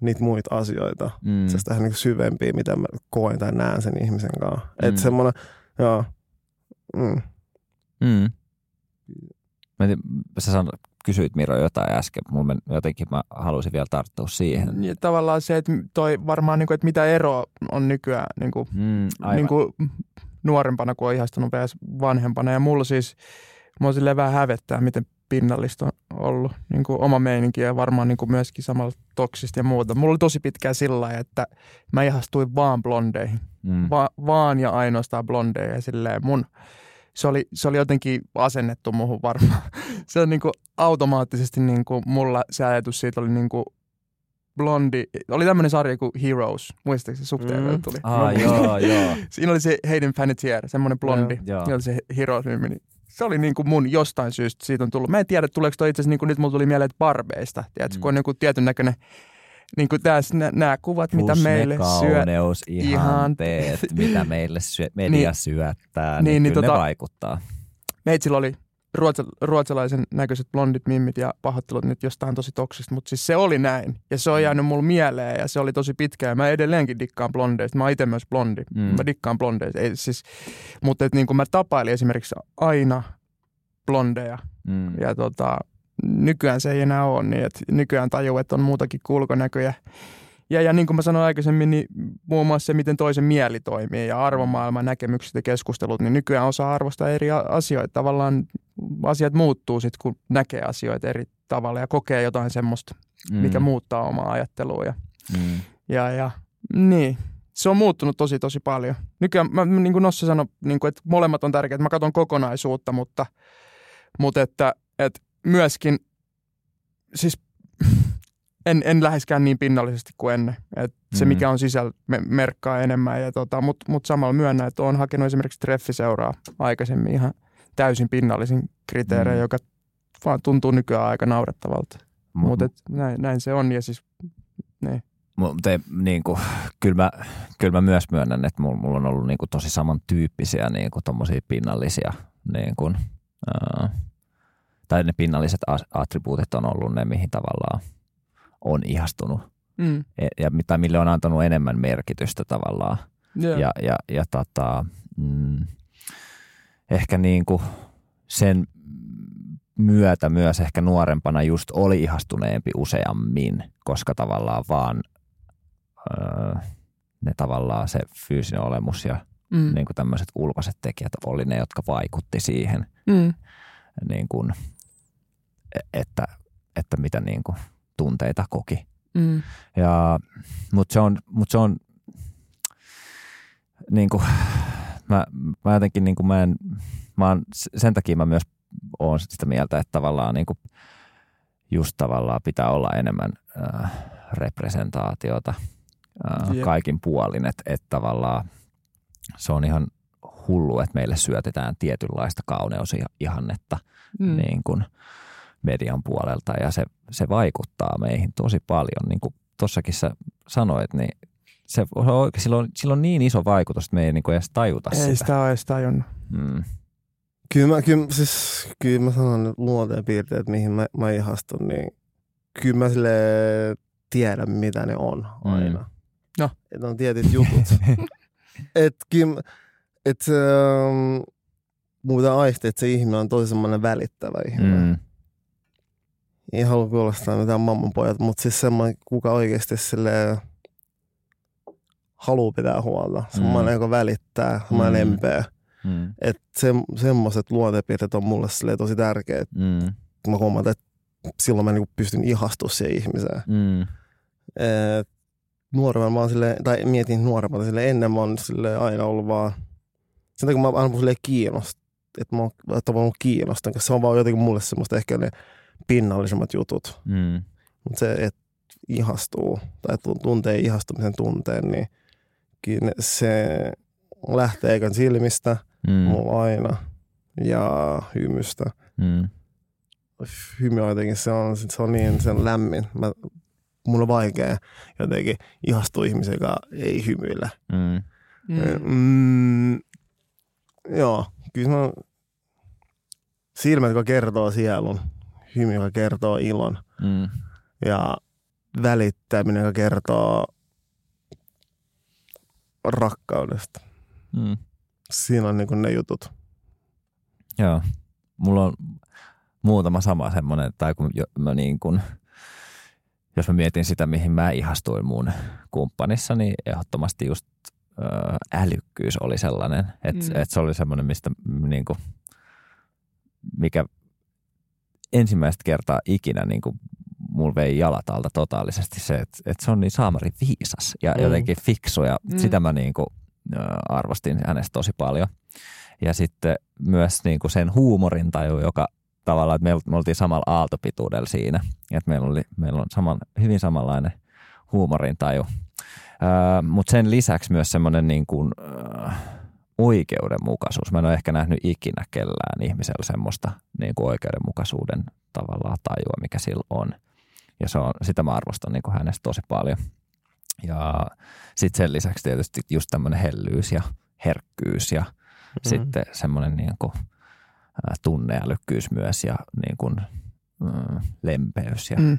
niitä muita asioita. Mm. Se on niin syvempiä, mitä mä koen tai näen sen ihmisen kanssa. Mm. Että semmoinen, joo. Mm. Mm. Mä en tiedä, sä san, kysyit Miro jotain äsken, mulla men, jotenkin mä halusin vielä tarttua siihen. Ja tavallaan se, että toi varmaan, niin kuin, että mitä eroa on nykyään niin kuin, Mm, aivan. niin kuin nuorempana, kun on ihastunut vs. vanhempana. Ja mulla siis, mua silleen vähän hävettää, miten pinnallista on ollut niin kuin oma meininki ja varmaan niin kuin myöskin samalla toksista ja muuta. Mulla oli tosi pitkään sillä että mä ihastuin vaan blondeihin. mm. Va- vaan ja ainoastaan blondeihin ja silleen mun se oli, se oli jotenkin asennettu muuhun varmaan. Se on niin kuin automaattisesti niin kuin mulla se ajatus siitä oli niin kuin blondi. Oli tämmöinen sarja kuin Heroes. Muistatko se subtitle Mm. tuli? Ah, joo, joo. Siinä oli se Hayden Panettiere, semmoinen blondi. Joo. Oli se Heroes-nimi. niin Se oli niin kuin mun jostain syystä siitä on tullut. Mä en tiedä, tuleeko toi itse asiassa, niin kuin nyt mulla tuli mieleen, että barbeista. Tiedätkö, Mm. kun on joku tietyn näköinen, niin kuin tässä nämä kuvat, mitä Plus meille ne syö. kauneusihanteet, mitä meille syö, media Niin. syöttää, niin, Niin, niin, niin kyllä tota- ne vaikuttaa. Meitsillä oli ruotsa, ruotsalaisen näköiset blondit mimmit ja pahoittelut nyt jostain tosi toksista, mutta siis se oli näin. Ja se on jäänyt mulle mieleen ja se oli tosi pitkään. Mä edelleenkin dikkaan blondeista. Mä oon itse myös blondi. Mm. Mm. Mä dikkaan blondeista. Ei, siis, mutta et niin mä tapailin esimerkiksi aina blondeja Mm. ja tota, nykyään se ei enää ole niin, että nykyään tajuu, että on muutakin kuin ulkonäköjä. Ja, ja niin kuin mä sanoin aikaisemmin, niin muun muassa se, miten toisen mieli toimii ja arvomaailman näkemykset ja keskustelut, niin nykyään osaa arvostaa eri asioita. Tavallaan asiat muuttuu sitten, kun näkee asioita eri tavalla ja kokee jotain semmoista, Mm. mikä muuttaa omaa ajattelua. Ja Mm. Ja, ja niin, se on muuttunut tosi tosi paljon. Nykyään, mä, niin kuin Nossa sanoi, niin kuin, että molemmat on tärkeitä. Mä katson kokonaisuutta, mutta, mutta että, että myöskin, siis en, en läheskään niin pinnallisesti kuin ennen. Et se, Mm. mikä on sisällä, me, merkkaa enemmän. Ja tota, Mutta mut samalla myönnä, että olen hakenut esimerkiksi treffiseuraa aikaisemmin ihan täysin pinnallisin kriteerein, Mm. joka vaan tuntuu nykyään aika naurettavalta. Mut- Mutta näin, näin se on. Ja siis, niin. Mutta niin kuin, kyllä, mä, kyllä mä myös myönnän, että mulla, mulla on ollut niin kuin, tosi samantyyppisiä niin kuin, pinnallisia, niin kuin, ää, tai ne pinnalliset attribuutit on ollut ne, mihin tavallaan on ihastunut Mm. E- ja mitä mille on antanut enemmän merkitystä tavallaan. Yeah. Ja, ja, ja tota, mm, ehkä niin kuin sen myötä myös ehkä nuorempana just oli ihastuneempi useammin, koska tavallaan vaan öö, ne tavallaan se fyysinen olemus ja mm. niin kuin tämmöiset ulkoiset tekijät oli ne, jotka vaikutti siihen, Mm. niin kuin, e- että, että mitä niin kuin tunteita koki. Mm. Ja, mutta se on, mut se on niin kuin, mä, mä jotenkin niin kuin mä en, mä oon, sen takia mä myös oon sitä mieltä, että tavallaan niin kuin, just tavallaan pitää olla enemmän äh, representaatiota äh, kaikin puolin, että et tavallaan se on ihan hullu, että meille syötetään tietynlaista kauneusihannetta Mm. niin kuin median puolelta ja se, se vaikuttaa meihin tosi paljon. Niin kuin tuossakin sä sanoit, niin se on oikein, sillä, on, sillä on niin iso vaikutus, että me ei niin kuin edes tajuta Ei sitä. sitä ole edes tajunnut. Mm. Kyllä mä, kyllä, siis, kyllä mä sanon nyt luonteen piirteet, mihin mä, mä ihastun, niin kyllä mä sille tiedän, mitä ne on aina. Mm. No. Että on tietyt jutut. et kyllä, et, ähm, muuta aisti, että se ihminen on tosi semmoinen välittävä ihminen. Mm. Ei halua kuulostaa mitään mammonpojat, mutta siis semmoinen, kuka oikeasti sille haluaa pitää huolta. Semmoinen, Mm. joka välittää, semmoinen Mm. lempeä. Mm. Että se, semmoiset luonteenpiirteet on mulle tosi tärkeät. Mm. Mä huomaan, että silloin mä niinku pystyn ihastumaan siihen ihmiseen. Mm. Et nuoremmalla mä oon silleen, tai mietin nuoremmalla silleen, ennen mä oon silleen aina ollut vaan, sen takia mä aina silleen kiinnost, että mä oon tavallaan kiinnostan, koska se on vaan jotenkin mulle semmoista ehkä ne pinnallisemmat jutut. Mm. Mutta se, että ihastuu tai tun- tuntee ihastumisen tunteen, niin kyllä se lähtee ekan silmistä Mm. mulla aina ja hymystä. Mm. Hymy on jotenkin, se on, se on niin sen lämmin. Mä, mulla on vaikea jotenkin ihastua ihmisen, joka ei hymyile. Mm. Mm. Mm, joo, kyllä se on silmät, joka kertoo sielun, hymy, joka kertoo ilon Mm. ja välittäminen, joka kertoo rakkaudesta. Mm. Siinä on niin ne jutut. Joo. Mulla on muutama sama semmoinen, tai kun jo, mä niin kun, jos mä mietin sitä, mihin mä ihastuin mun kumppanissa, niin ehdottomasti just älykkyys oli sellainen, että mm. et se oli semmoinen, mistä niin kuin, mikä ensimmäistä kertaa ikinä niin kuin, mulla vei jalat alta totaalisesti se, että, että se on niin saamari viisas ja Mm. jotenkin fiksu ja Mm. sitä mä niin kuin, arvostin hänestä tosi paljon. Ja sitten myös niin kuin sen huumorintaju, joka tavallaan, että me, me oltiin samalla aaltopituudella siinä, että meillä, oli, meillä on saman, hyvin samanlainen huumorintaju. Öö, Mutta sen lisäksi myös semmoinen niin kuin, öö, oikeudenmukaisuus. Mä en ole ehkä nähnyt ikinä kellään ihmisellä semmoista niin kuin oikeudenmukaisuuden tavallaan tajua, mikä sillä on. Ja se on, sitä mä arvostan niin kuin hänestä tosi paljon. Ja sitten sen lisäksi tietysti just tämmöinen hellyys ja herkkyys ja mm. sitten semmoinen niin kuin, tunneälykkyys myös ja niin kuin, mm, lempeys. Ja... Mm.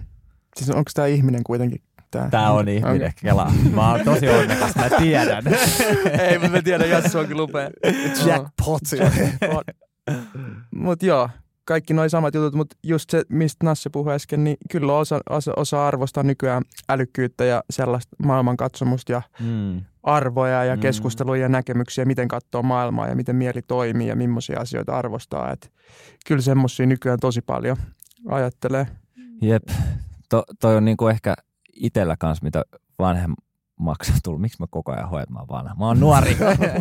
Siis onko tämä ihminen kuitenkin? Tää, Tämä on ihminen, Okei. Kela. Mä oon tosi onnekas, mä tiedän. Ei, mutta mä tiedän, Jassu on kyllä upea. Jackpot. Mutta joo, kaikki nuo samat jutut, mutta just se, mistä Nasse puhui äsken, niin kyllä osa, osa, osa arvostaa nykyään älykkyyttä ja sellaista maailmankatsomusta ja Mm. arvoja ja Mm. keskusteluja ja näkemyksiä, miten katsoo maailmaa ja miten mieli toimii ja millaisia asioita arvostaa. Et kyllä semmoisia nykyään tosi paljon ajattelee. Jep, to, toi on niinku ehkä itellä kanssa, mitä vanhemmaksi on tullut. Miksi mä koko ajan hoen, että mä oon vanha? Mä oon nuori.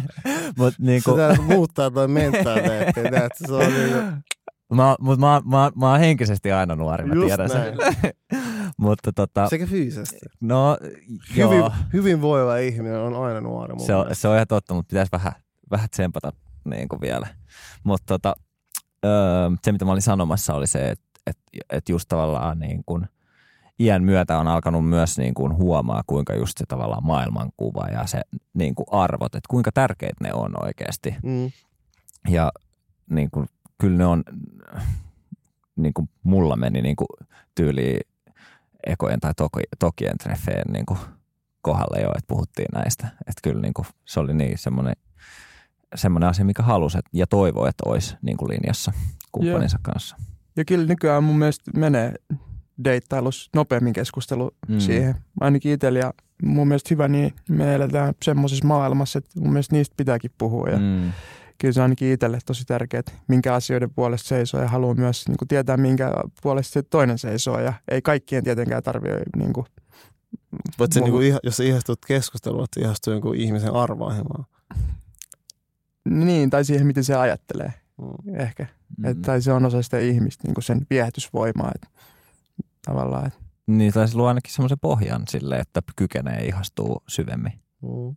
Mut niin Se kuin, tää muuttaa toi mentaliteetti. Se on niinku, mä, mut mä, mä, mä oon henkisesti aina nuori, mä Just tiedän sen. näin. Mutta tota, sekä fyysisesti. no Hyvin, joo, hyvinvoiva ihminen on aina nuori. se on, mielestä. se on ihan totta, mutta pitäisi vähän, vähän tsempata niin kuin vielä. Mutta tota, öö, se, mitä mä olin sanomassa, oli se, että et, et just tavallaan niin kuin iän myötä on alkanut myös niin kuin huomaa, kuinka just se tavallaan maailmankuva ja se niin kuin arvot, että kuinka tärkeitä ne on oikeasti. Mm. Ja niin kuin, kyllä ne on, niin kuin mulla meni niin kuin tyyliin ekojen tai toki, tokien treffeen niin kuin kohdalle jo, että puhuttiin näistä. Että kyllä niin kuin, se oli niin semmoinen, semmoinen asia, mikä halusi ja toivoi, että olisi niin kuin linjassa kumppaninsa kanssa. Ja kyllä nykyään mun mielestä menee deittailus nopeammin keskustelu Mm. siihen. Ainakin itsellä ja mun mielestä hyvä, niin me eletään semmoisessa maailmassa, että mun mielestä niistä pitääkin puhua. Ja mm. Kyllä se on ainakin itselle tosi tärkeää, että minkä asioiden puolesta seisoo ja haluaa myös niin kuin tietää, minkä puolesta se toinen seisoo. Ja ei kaikkien tietenkään tarvitse niin kuin, Voit se, niinku, jos sä ihastut keskustelua, että ihastuu jonkun ihmisen arvoahimaan. niin, tai siihen, miten se ajattelee Mm. ehkä. Mm. Mm. Tai se on osa sitä ihmistä, niin kuin sen viehätysvoimaa. Että tavallaan, että Niin, tai se luo ainakin semmoisen pohjan sille, että kykenee ihastuu syvemmin. Mm.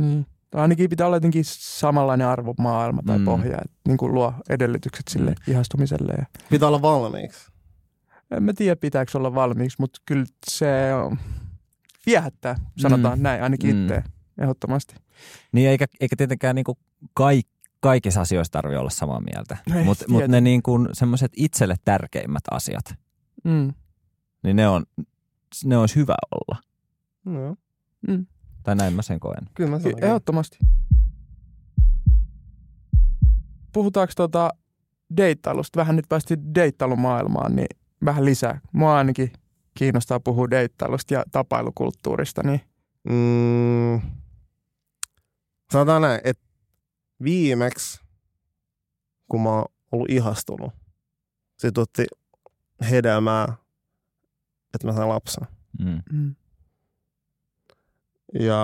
Niin. Ainakin pitää olla jotenkin samanlainen arvomaailma tai Mm. pohja, että niin kuin luo edellytykset sille Mm. ihastumiselle. Ja Pitää olla valmiiksi. en mä tiedä, pitääkö olla valmiiksi, mutta kyllä se on viehättää, sanotaan Mm. näin, ainakin Mm. itse ehdottomasti. Niin eikä, eikä tietenkään niin kuin kaik, kaikissa asioissa tarvitse olla samaa mieltä, Ei, mutta mut ne niin kuin semmoiset itselle tärkeimmät asiat, Mm. niin ne, on, ne olisi hyvä olla. No, Mm. Tai näin mä sen koen. kyllä mä sanon. ehdottomasti. Puhutaanko tuota deittailusta? Vähän nyt päästiin deittailumaailmaan, niin vähän lisää. Mua ainakin kiinnostaa puhua deittailusta ja tapailukulttuurista, niin Mm, sanotaan näin, että viimeksi, kun mä oon ollut ihastunut, se tuotti hedelmää, että mä sain lapsen. Mm. mm. Ja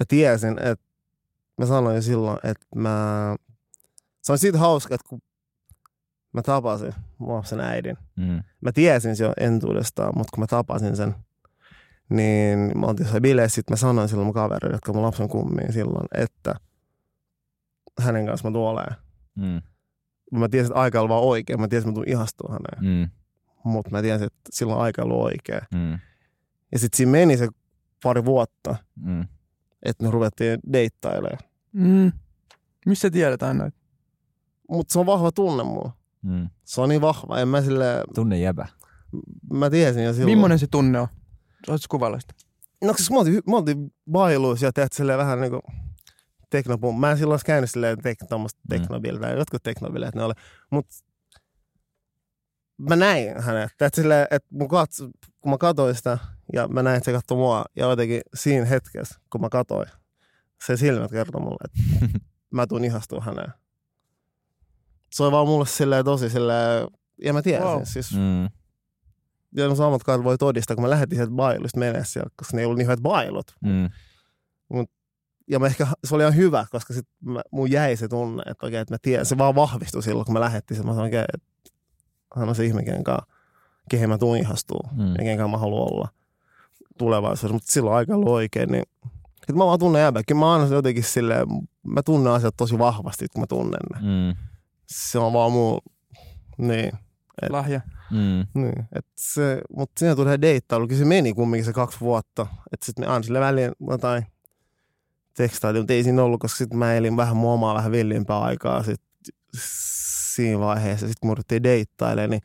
mä tiesin, että mä sanoin jo silloin, että mä... Se on siitä hauska, että kun mä tapasin mun lapsen äidin, Mm. mä tiesin se jo entuudestaan, mutta kun mä tapasin sen, niin mä oltiin jossain bileissä, sit mä sanoin silloin mun kaverille, jotka mun lapsen kummiin silloin, että hänen kanssa mä tuoleen. Mm. Mä tiesin, että aika oli vaan oikein. Mä tiesin, että mä tuun ihastua häneen. Mm. Mutta mä tiesin, että silloin aika oli oikein. Mm. Ja sitten siinä meni se pari vuotta, Mm. että me ruvettiin deittailemaan. Mm. Missä tiedetään näitä? Mutta se on vahva tunne mulla. Mm. Se on niin vahva. En mä sille, Tunne jäbä. mä tiesin jo silloin. Millainen se tunne on? Oletko kuvailla sitä? No siis me oltiin, me oltiin bailuissa ja teet silleen vähän niinku teknopum. Mä en silloin olisi käynyt silleen tek, tommoista Mm. Jotkut teknobileet ne oli. Mut mä näin hänet. Teet silleen, että mun katso, kun mä katsoin sitä ja mä näin, että se katsoi mua. Ja jotenkin siinä hetkessä, kun mä katsoin, se silmät kertoi mulle, että mä tuun ihastua häneen. Se oli vaan mulle silleen tosi silleen, ja mä tiesin. Wow. Siis Mm. ja no samat kai voi todistaa, kun mä lähdin sieltä bailusta menee siellä, koska ne ei ollut niin hyvät bailut. Mm. Ja mä ehkä, se oli ihan hyvä, koska sit mä, mun jäi se tunne, että oikein, että mä tiedän, se vaan vahvistui silloin, kun mä lähdettiin. Mä sanoin oikein, että hän on se ihminen, kenen kanssa, kehen mä tuun ihastuu Mm. ja kanssa mä haluan olla tulevaisuudessa. Mutta silloin aika ollut oikein, niin että mä vaan tunnen jäbäkin. Mä aina jotenkin silleen, mä tunnen asiat tosi vahvasti, kun mä tunnen ne. Mm. Se on vaan muu, niin. Et- Lahja. Mm. Niin, et se, mutta siinä tuli deittailu, se meni kumminkin se kaksi vuotta. Että sitten me aina sille väliin jotain tekstailtiin, mutta ei siinä ollut, koska sitten mä elin vähän mun omaa vähän villimpää aikaa sit siinä vaiheessa. Sitten kun ruvettiin deittailemaan, niin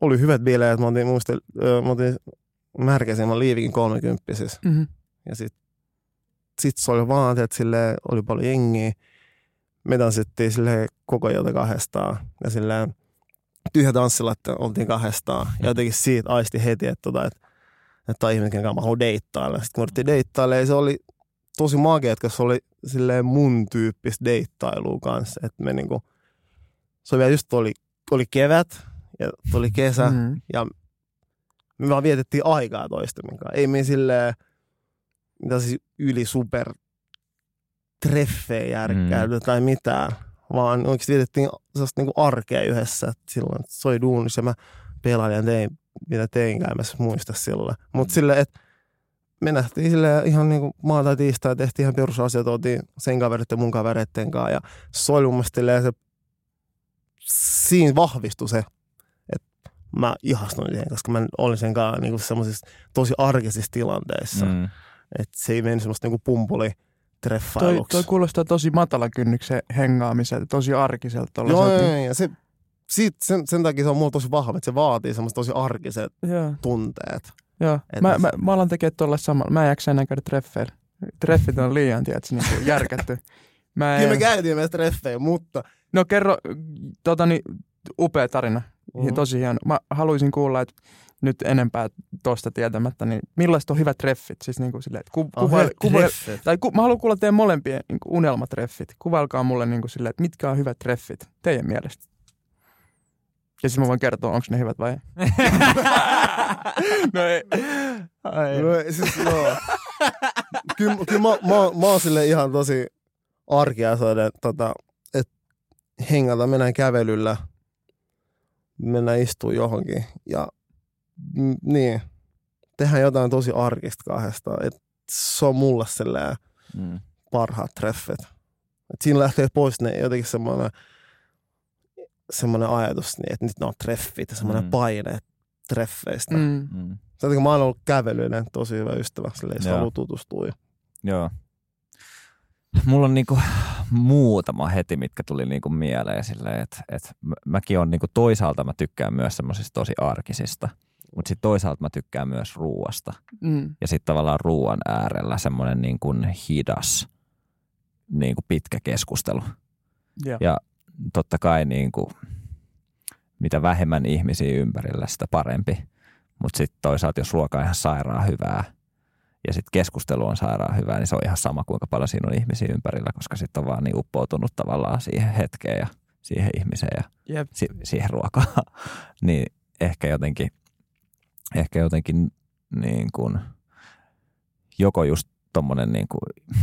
oli hyvät bileet. Mä oltiin, muistel, ö, mä oltiin märkäsin, mä liivikin 30 siis. Mm-hmm. Ja sitten sit se oli vaan, että sille oli paljon jengiä. Me tanssittiin sille koko ilta kahdestaan. Ja silleen tyhjä tanssilatte oltiin kahdestaan. Ja jotenkin siitä aisti heti, että, tota, että, että ihminen, kenen kanssa mä haluan deittailla. Sitten kun ruvettiin deittailla, ja se oli tosi magea, koska se oli silleen mun tyyppistä deittailua kanssa. Että me niinku, se oli vielä just oli, oli kevät ja tuli kesä. Mm. Ja me vaan vietettiin aikaa toistemme kanssa. Ei me silleen, mitä siis yli super treffejä järkkäily mm. tai mitään, vaan oikeasti vietettiin sellaista niinku arkea yhdessä. Et silloin että soi duunissa ja mä pelailin ja tein, mitä teinkään, en mä muista silloin. Mutta Mm. silleen, että me nähtiin sille ihan niin kuin maata tiistai, tehtiin ihan perusasiat, oltiin sen kaverit ja mun kavereitten kanssa. Ja se oli mun mielestä se, siinä vahvistui se, että mä ihastuin siihen, koska mä olin sen kanssa niin semmoisissa tosi arkisissa tilanteissa. Mm. Että se ei mennyt semmoista niin pumpuli Toi, treffailuksi. toi kuulostaa tosi matalan kynnyksen hengaamiselta, tosi arkiselta. Joo, joo, joo, ja se, siitä, sen, sen takia se on mulla tosi vahva, että se vaatii semmoista tosi arkiset joo. tunteet. Joo. Et Mä, mä, mä alan tekemään tuolla samalla. Mä en jaksa enää käydä treffeillä. Treffit on liian, tiedätkö, niin kuin järkätty. Mä Kyllä me en... käytiin meistä treffejä, mutta No kerro, tota niin, upea tarina. Mhm. Mm. Tosi hieno. Mä haluaisin kuulla, että nyt enempää tuosta tietämättä, niin millaiset on hyvät treffit? Siis niin kuin silleen, että ku, kuvail, treffit. tai ku, mä haluan kuulla teidän molempien niin kuin unelmatreffit. Kuvailkaa mulle niin kuin silleen, että mitkä on hyvät treffit teidän mielestä. Ja sitten mä voin kertoa, onko ne hyvät vai ei. no ei. Ai. No, siis, joo. kyllä, kyllä mä, mä, mä oon sille ihan tosi arkiasoinen, tota, että hengata, mennään kävelyllä, mennään istuu johonkin ja mm, niin, tehdään jotain tosi arkista kahdesta. Et se on mulle silleen Mm. parhaat treffit. Et siinä lähtee pois ne jotenkin semmoinen semmoinen ajatus, niin, että nyt ne on treffit ja semmoinen Mm. paine treffeistä. Mm. Mm. Mm. Sen takia mä oon ollut kävelyinen tosi hyvä ystävä, sille jos Joo. haluaa tutustua. Joo. Mulla on niinku muutama heti, mitkä tuli niinku mieleen silleen, että et mä- mäkin on niinku toisaalta mä tykkään myös semmoisista tosi arkisista, mutta sitten toisaalta mä tykkään myös ruuasta. Mm. Ja sitten tavallaan ruuan äärellä semmoinen niinku hidas, niinku pitkä keskustelu. Joo. Ja totta kai niinku, mitä vähemmän ihmisiä ympärillä, sitä parempi. Mutta sitten toisaalta, jos ruoka on ihan sairaan hyvää ja sitten keskustelu on sairaan hyvää, niin se on ihan sama, kuinka paljon siinä on ihmisiä ympärillä, koska sitten on vaan niin uppoutunut tavallaan siihen hetkeen ja siihen ihmiseen ja Jep. si- siihen ruokaan. niin ehkä jotenkin, ehkä jotenkin niin kuin, joko just tommonen niin kuin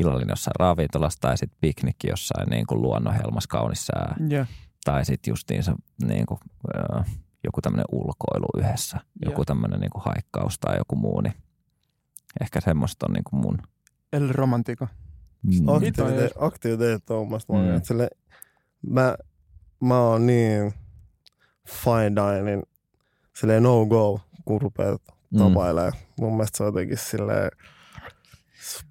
illallinen jossain ravintolassa tai sitten piknikki jossain niin kuin luonnonhelmas kaunis sää Joo. tai sitten justiinsa niin kuin, joku tämmöinen ulkoilu yhdessä, joku Joo. tämmöinen niin kuin haikkaus tai joku muu, niin ehkä semmoista on niin kuin mun. El romantico. Mm. Aktiviteet, aktiviteet on mielestä Mm. mm. sille, mä, mä oon niin fine dining, silleen no go, kun rupeat Mm. tapailemaan. Mun mielestä se on jotenkin silleen,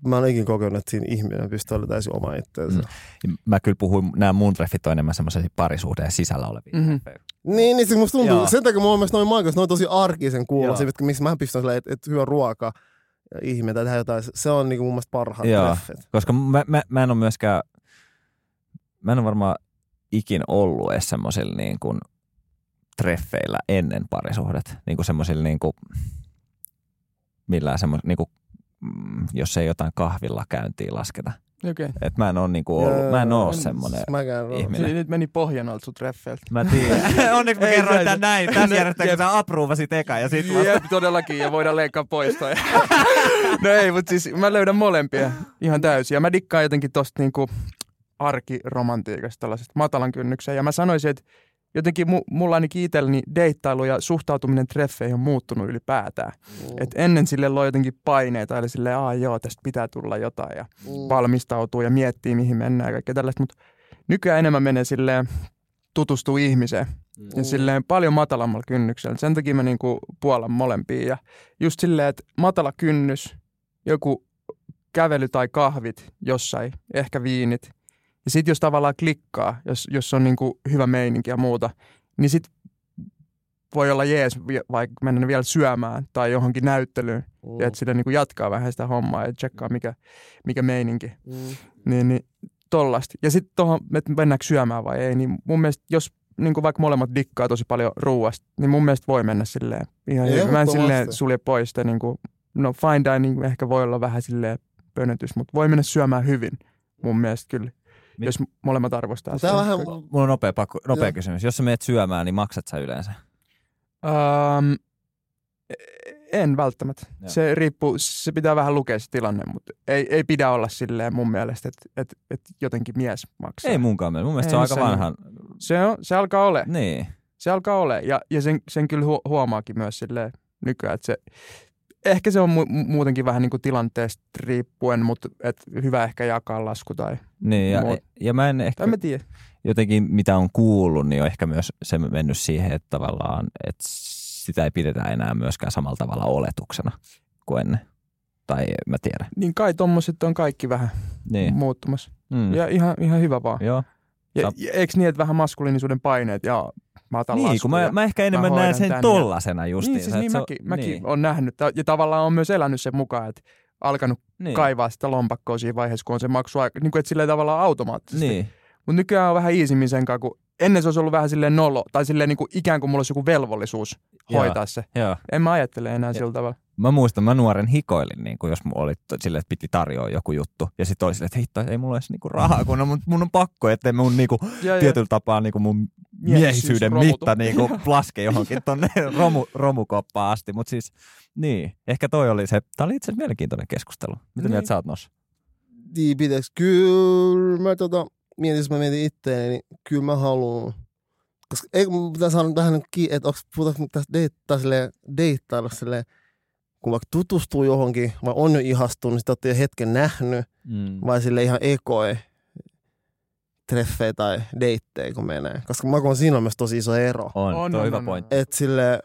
mä en ikinä kokenut, että siinä ihminen pystyy olemaan täysin oma itseensä. Mm. Mä kyllä puhuin, nämä mun treffit on enemmän semmoisia parisuhteen sisällä olevia. Mhm. treffejä. Niin, niin se musta tuntuu. Joo. Sen takia mun mielestä noin maailmassa, ne on tosi arkisen kuulosia, mitkä- missä mä pystyn silleen, että, että hyvä ruoka ja ihme tai tehdä jotain. Se on niinku mun mielestä parhaat Joo. treffit. Koska mä, mä, mä en ole myöskään, mä en ole varmaan ikin ollut edes semmoisilla niin kuin treffeillä ennen parisuhdet. Niin kuin semmoisilla niin kuin, millään semmoisilla, niin kuin, jos ei jotain kahvilla käyntiin lasketa. Okei. Okay. Et mä en ole, niin kuin ollut, mä en oo. ihminen. Siis Nyt meni pohjan alta sun treffeiltä. Mä tiedän. Onneksi mä kerroin tän näin. Tässä järjestelmässä jep. sä apruuvasit eka ja sit vasta. Jep, todellakin, ja voidaan leikkaa pois toi. no ei, mutta siis mä löydän molempia ihan täysin. Ja mä dikkaan jotenkin tosta niinku arkiromantiikasta, tällaisesta matalan kynnyksen. Ja mä sanoisin, että jotenkin mu, mulla ainakin itselleni deittailu ja suhtautuminen treffeihin on muuttunut ylipäätään. Mm. Et ennen sille loi jotenkin paineita, eli silleen, aa joo, tästä pitää tulla jotain ja Mm. valmistautuu ja miettii, mihin mennään ja kaikkea tällaista. Mutta nykyään enemmän menee silleen, tutustuu ihmiseen ja silleen paljon matalammalla kynnyksellä. Sen takia mä niinku puolan molempia. Ja just silleen, että matala kynnys, joku kävely tai kahvit jossain, ehkä viinit. Ja sitten jos tavallaan klikkaa, jos, jos on niinku hyvä meininki ja muuta, niin sitten voi olla jees vaikka mennä vielä syömään tai johonkin näyttelyyn. Mm. Ja että sillä niinku jatkaa vähän sitä hommaa ja tsekkaa mikä, mikä meininki. Mm. Niin, niin tollasta. Ja sitten tuohon, että mennäänkö syömään vai ei, niin mun mielestä jos niin kuin vaikka molemmat dikkaa tosi paljon ruuasta, niin mun mielestä voi mennä silleen ihan hyvin. Mä en silleen sulje pois sitä, niin kuin, no fine dining ehkä voi olla vähän silleen pönötys, mutta voi mennä syömään hyvin mun mielestä kyllä, Mit- jos molemmat arvostaa sitä. vähän, Mulla on nopea, pakko, nopea Joo. kysymys. Jos sä meet syömään, niin maksat sä yleensä? Um, En välttämättä. Joo. Se riippuu, se pitää vähän lukea se tilanne, mutta ei, ei pidä olla silleen mun mielestä, että et, et jotenkin mies maksaa. Ei munkaan mielestä. Mun mielestä Ei se on aika se- vanhan. Se, on, se alkaa ole. Niin. Se alkaa ole. Ja, ja sen, sen kyllä hu- huomaakin myös silleen nykyään, että se, ehkä se on mu- mu- muutenkin vähän niin kuin tilanteesta riippuen, mutta et hyvä ehkä jakaa lasku tai, Niin, ja, ja mä en ehkä tai mä tiedä. jotenkin, mitä on kuullut, niin on ehkä myös se mennyt siihen, että tavallaan, että sitä ei pidetä enää myöskään samalla tavalla oletuksena kuin ennen. Tai mä tiedä. Niin kai tommoset on kaikki vähän Niin. muuttumassa. Mm. Ja ihan, ihan hyvä vaan. Joo. Ja, Sa- ja eikö niin, että vähän maskuliinisuuden paineet ja mä otan Niin, kun mä, mä ehkä enemmän hoidan näen sen tän ja- tollasena justiin. Niin, siis niin mäkin, mäkin niin, on nähnyt. Ja tavallaan on myös elänyt sen mukaan, että alkanut niin, kaivaa sitä lompakkoa siinä vaiheessa, kun on se maksu niin kuin, että silleen tavallaan automaattisesti. Niin, Mutta nykyään on vähän iisimmin sen kanssa, kun ennen se olisi ollut vähän silleen nolo, tai silleen niin kuin ikään kuin mulla olisi joku velvollisuus hoitaa se. joo. En mä ajattele enää Ja- sillä tavalla. Mä muistan, mä nuoren hikoilin, niin kuin jos mulla oli silleen, että piti tarjoa joku juttu. Ja sitten oli silleen, että hitto, ei mulla olisi niinku rahaa, kun on, mun, mun on pakko, ettei mun niinku, Ja, ja, tietyllä tapaa niinku mun miehisyyden romutu. mitta niinku laske johonkin tonne romu, romukoppaan asti. Mutta siis, niin, ehkä toi oli se, tää oli itse asiassa mielenkiintoinen keskustelu. Mitä Niin. mieltä sä oot Nos? Niin, pitäis, kyllä mä tota, mietin, jos mä mietin itteeni, niin kyllä mä haluan. Koska ei, mun pitää sanoa vähän niin kuin, että onko, puhutaanko tästä deittaa silleen, deittailla silleen, kun vaikka tutustuu johonkin, vai on jo ihastunut, niin sitä olette jo hetken nähnyt, Mm. vai sille ihan ekoi treffejä tai deittejä, kun menee. Koska mä koen siinä on myös tosi iso ero. On, On, on, hyvä on, pointti. Et sille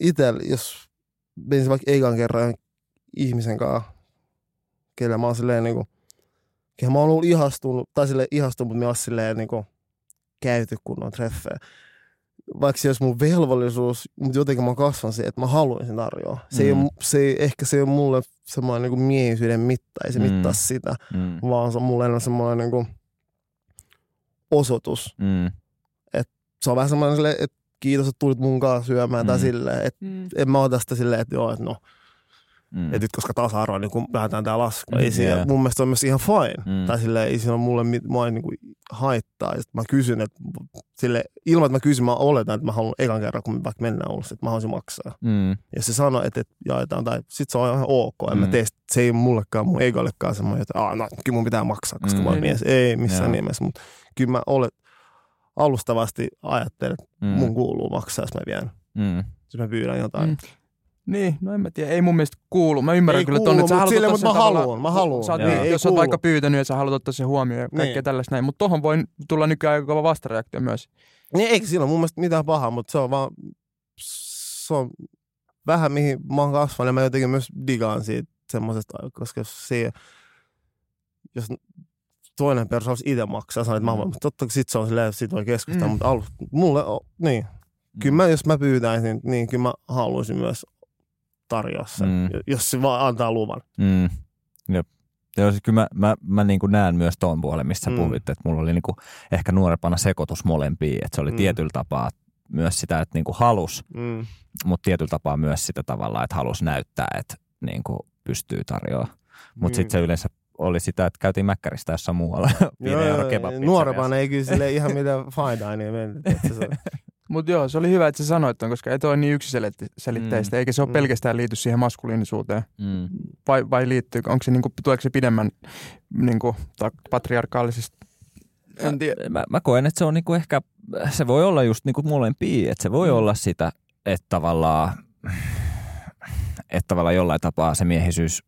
itse, jos menisin vaikka ekan kerran ihmisen kanssa, kelle mä oon silleen niinku, kehen mä oon ollut ihastunut, tai silleen ihastunut, mutta me oon silleen niinku käyty kunnon treffejä. Vaikka se olisi mun velvollisuus, mutta jotenkin mä kasvan siihen, että mä haluaisin tarjoa. Se, ei Mm. ole, se ei, ehkä se ei ole mulle semmoinen niinku miehisyyden mitta, ei se Mm. mittaa sitä, Mm. vaan se on mulle enemmän semmoinen niinku osoitus. Mm. Se on vähän semmoinen silleen, että kiitos, että tulit mun kanssa syömään, tai Mm. silleen, että Mm. en mä ota sitä silleen, että joo, että no, Mm. että nyt koska tasa-arvo, niin kun lähdetään tää lasku. Mm, Ei siinä, joo. mun mielestä se on myös ihan fine. Mm. Tai silleen, ei siinä ole mulle, mit- mua ei niinku haittaa. Ja mä kysyn, että sille, ilman, että mä kysyn, mä oletan, että mä haluan ekan kerran, kun me vaikka mennään ulos, että mä haluaisin maksaa. Mm. Ja se sanoo, että, että jaetaan, tai sit se on ihan ok. En mä Mm. tee, sitä- se ei mullekaan, mun egollekaan semmoinen, että Aa, no, kyllä mun pitää maksaa, koska Mm. mä oon Niin, mies. Ei missään Joo. nimessä, mutta kyllä mä olet, alustavasti ajattelen, että Mm. mun kuuluu maksaa, jos mä vien. Mm. Jos mä pyydän jotain. Mm. Niin, no en mä tiedä. Ei mun mielestä kuulu. Mä ymmärrän Ei kyllä kuulu, tonne, että sä haluat silleen, ottaa mut sen mä haluun, mä haluun. Sä oot, niin, Ei jos oot kuulu. vaikka pyytänyt ja sä haluat ottaa sen huomioon ja kaikkea Niin. tällaista näin. Mutta tohon voi tulla nykyään aika kova vastareaktio myös. Niin eikä siinä ole mun mielestä mitään pahaa, mutta se on vaan, se on vähän mihin mä oon kasvanut ja mä jotenkin myös digaan siitä semmoisesta, koska jos se, jos toinen persoona olisi itse maksaa, sanoin, että mä voin, mutta totta kai sit se on silleen, sit voi keskustella, Mm. mutta alusta, mulle, on, niin, kyllä mä, jos mä pyytäisin, niin kyllä mä haluaisin myös tarjoa sen, Mm. jos se vaan antaa luvan. Mm. Jep. Joo, siis kyllä mä, mä, mä niin kuin näen myös tuon puolen, mistä Mm. puhuit, että mulla oli niin kuin ehkä nuorempana sekoitus molempiin, että se oli Mm. tietyllä tapaa myös sitä, että niin kuin halus, Mm. mutta tietyllä tapaa myös sitä tavalla, että halus näyttää, että niin kuin pystyy tarjoamaan. Mutta Mm. sitten se yleensä oli sitä, että käytiin mäkkäristä jossain muualla. Euro kebab nuorempana ei kyllä sille ihan mitään fine dining mennyt. Mutta joo, se oli hyvä, että sä sanoit ton, koska ei toi niin yksiselitteistä, Mm. eikä se ole Mm. pelkästään liity siihen maskuliinisuuteen. Mm. Vai, vai liittyy, onko se, niinku, tuleeko se pidemmän niinku, ta- patriarkaalisesta? En tiedä. Mä, mä koen, että se on niinku ehkä, se voi olla just niinku molempia, että se voi Mm. olla sitä, että tavallaan, että tavallaan jollain tapaa se miehisyys,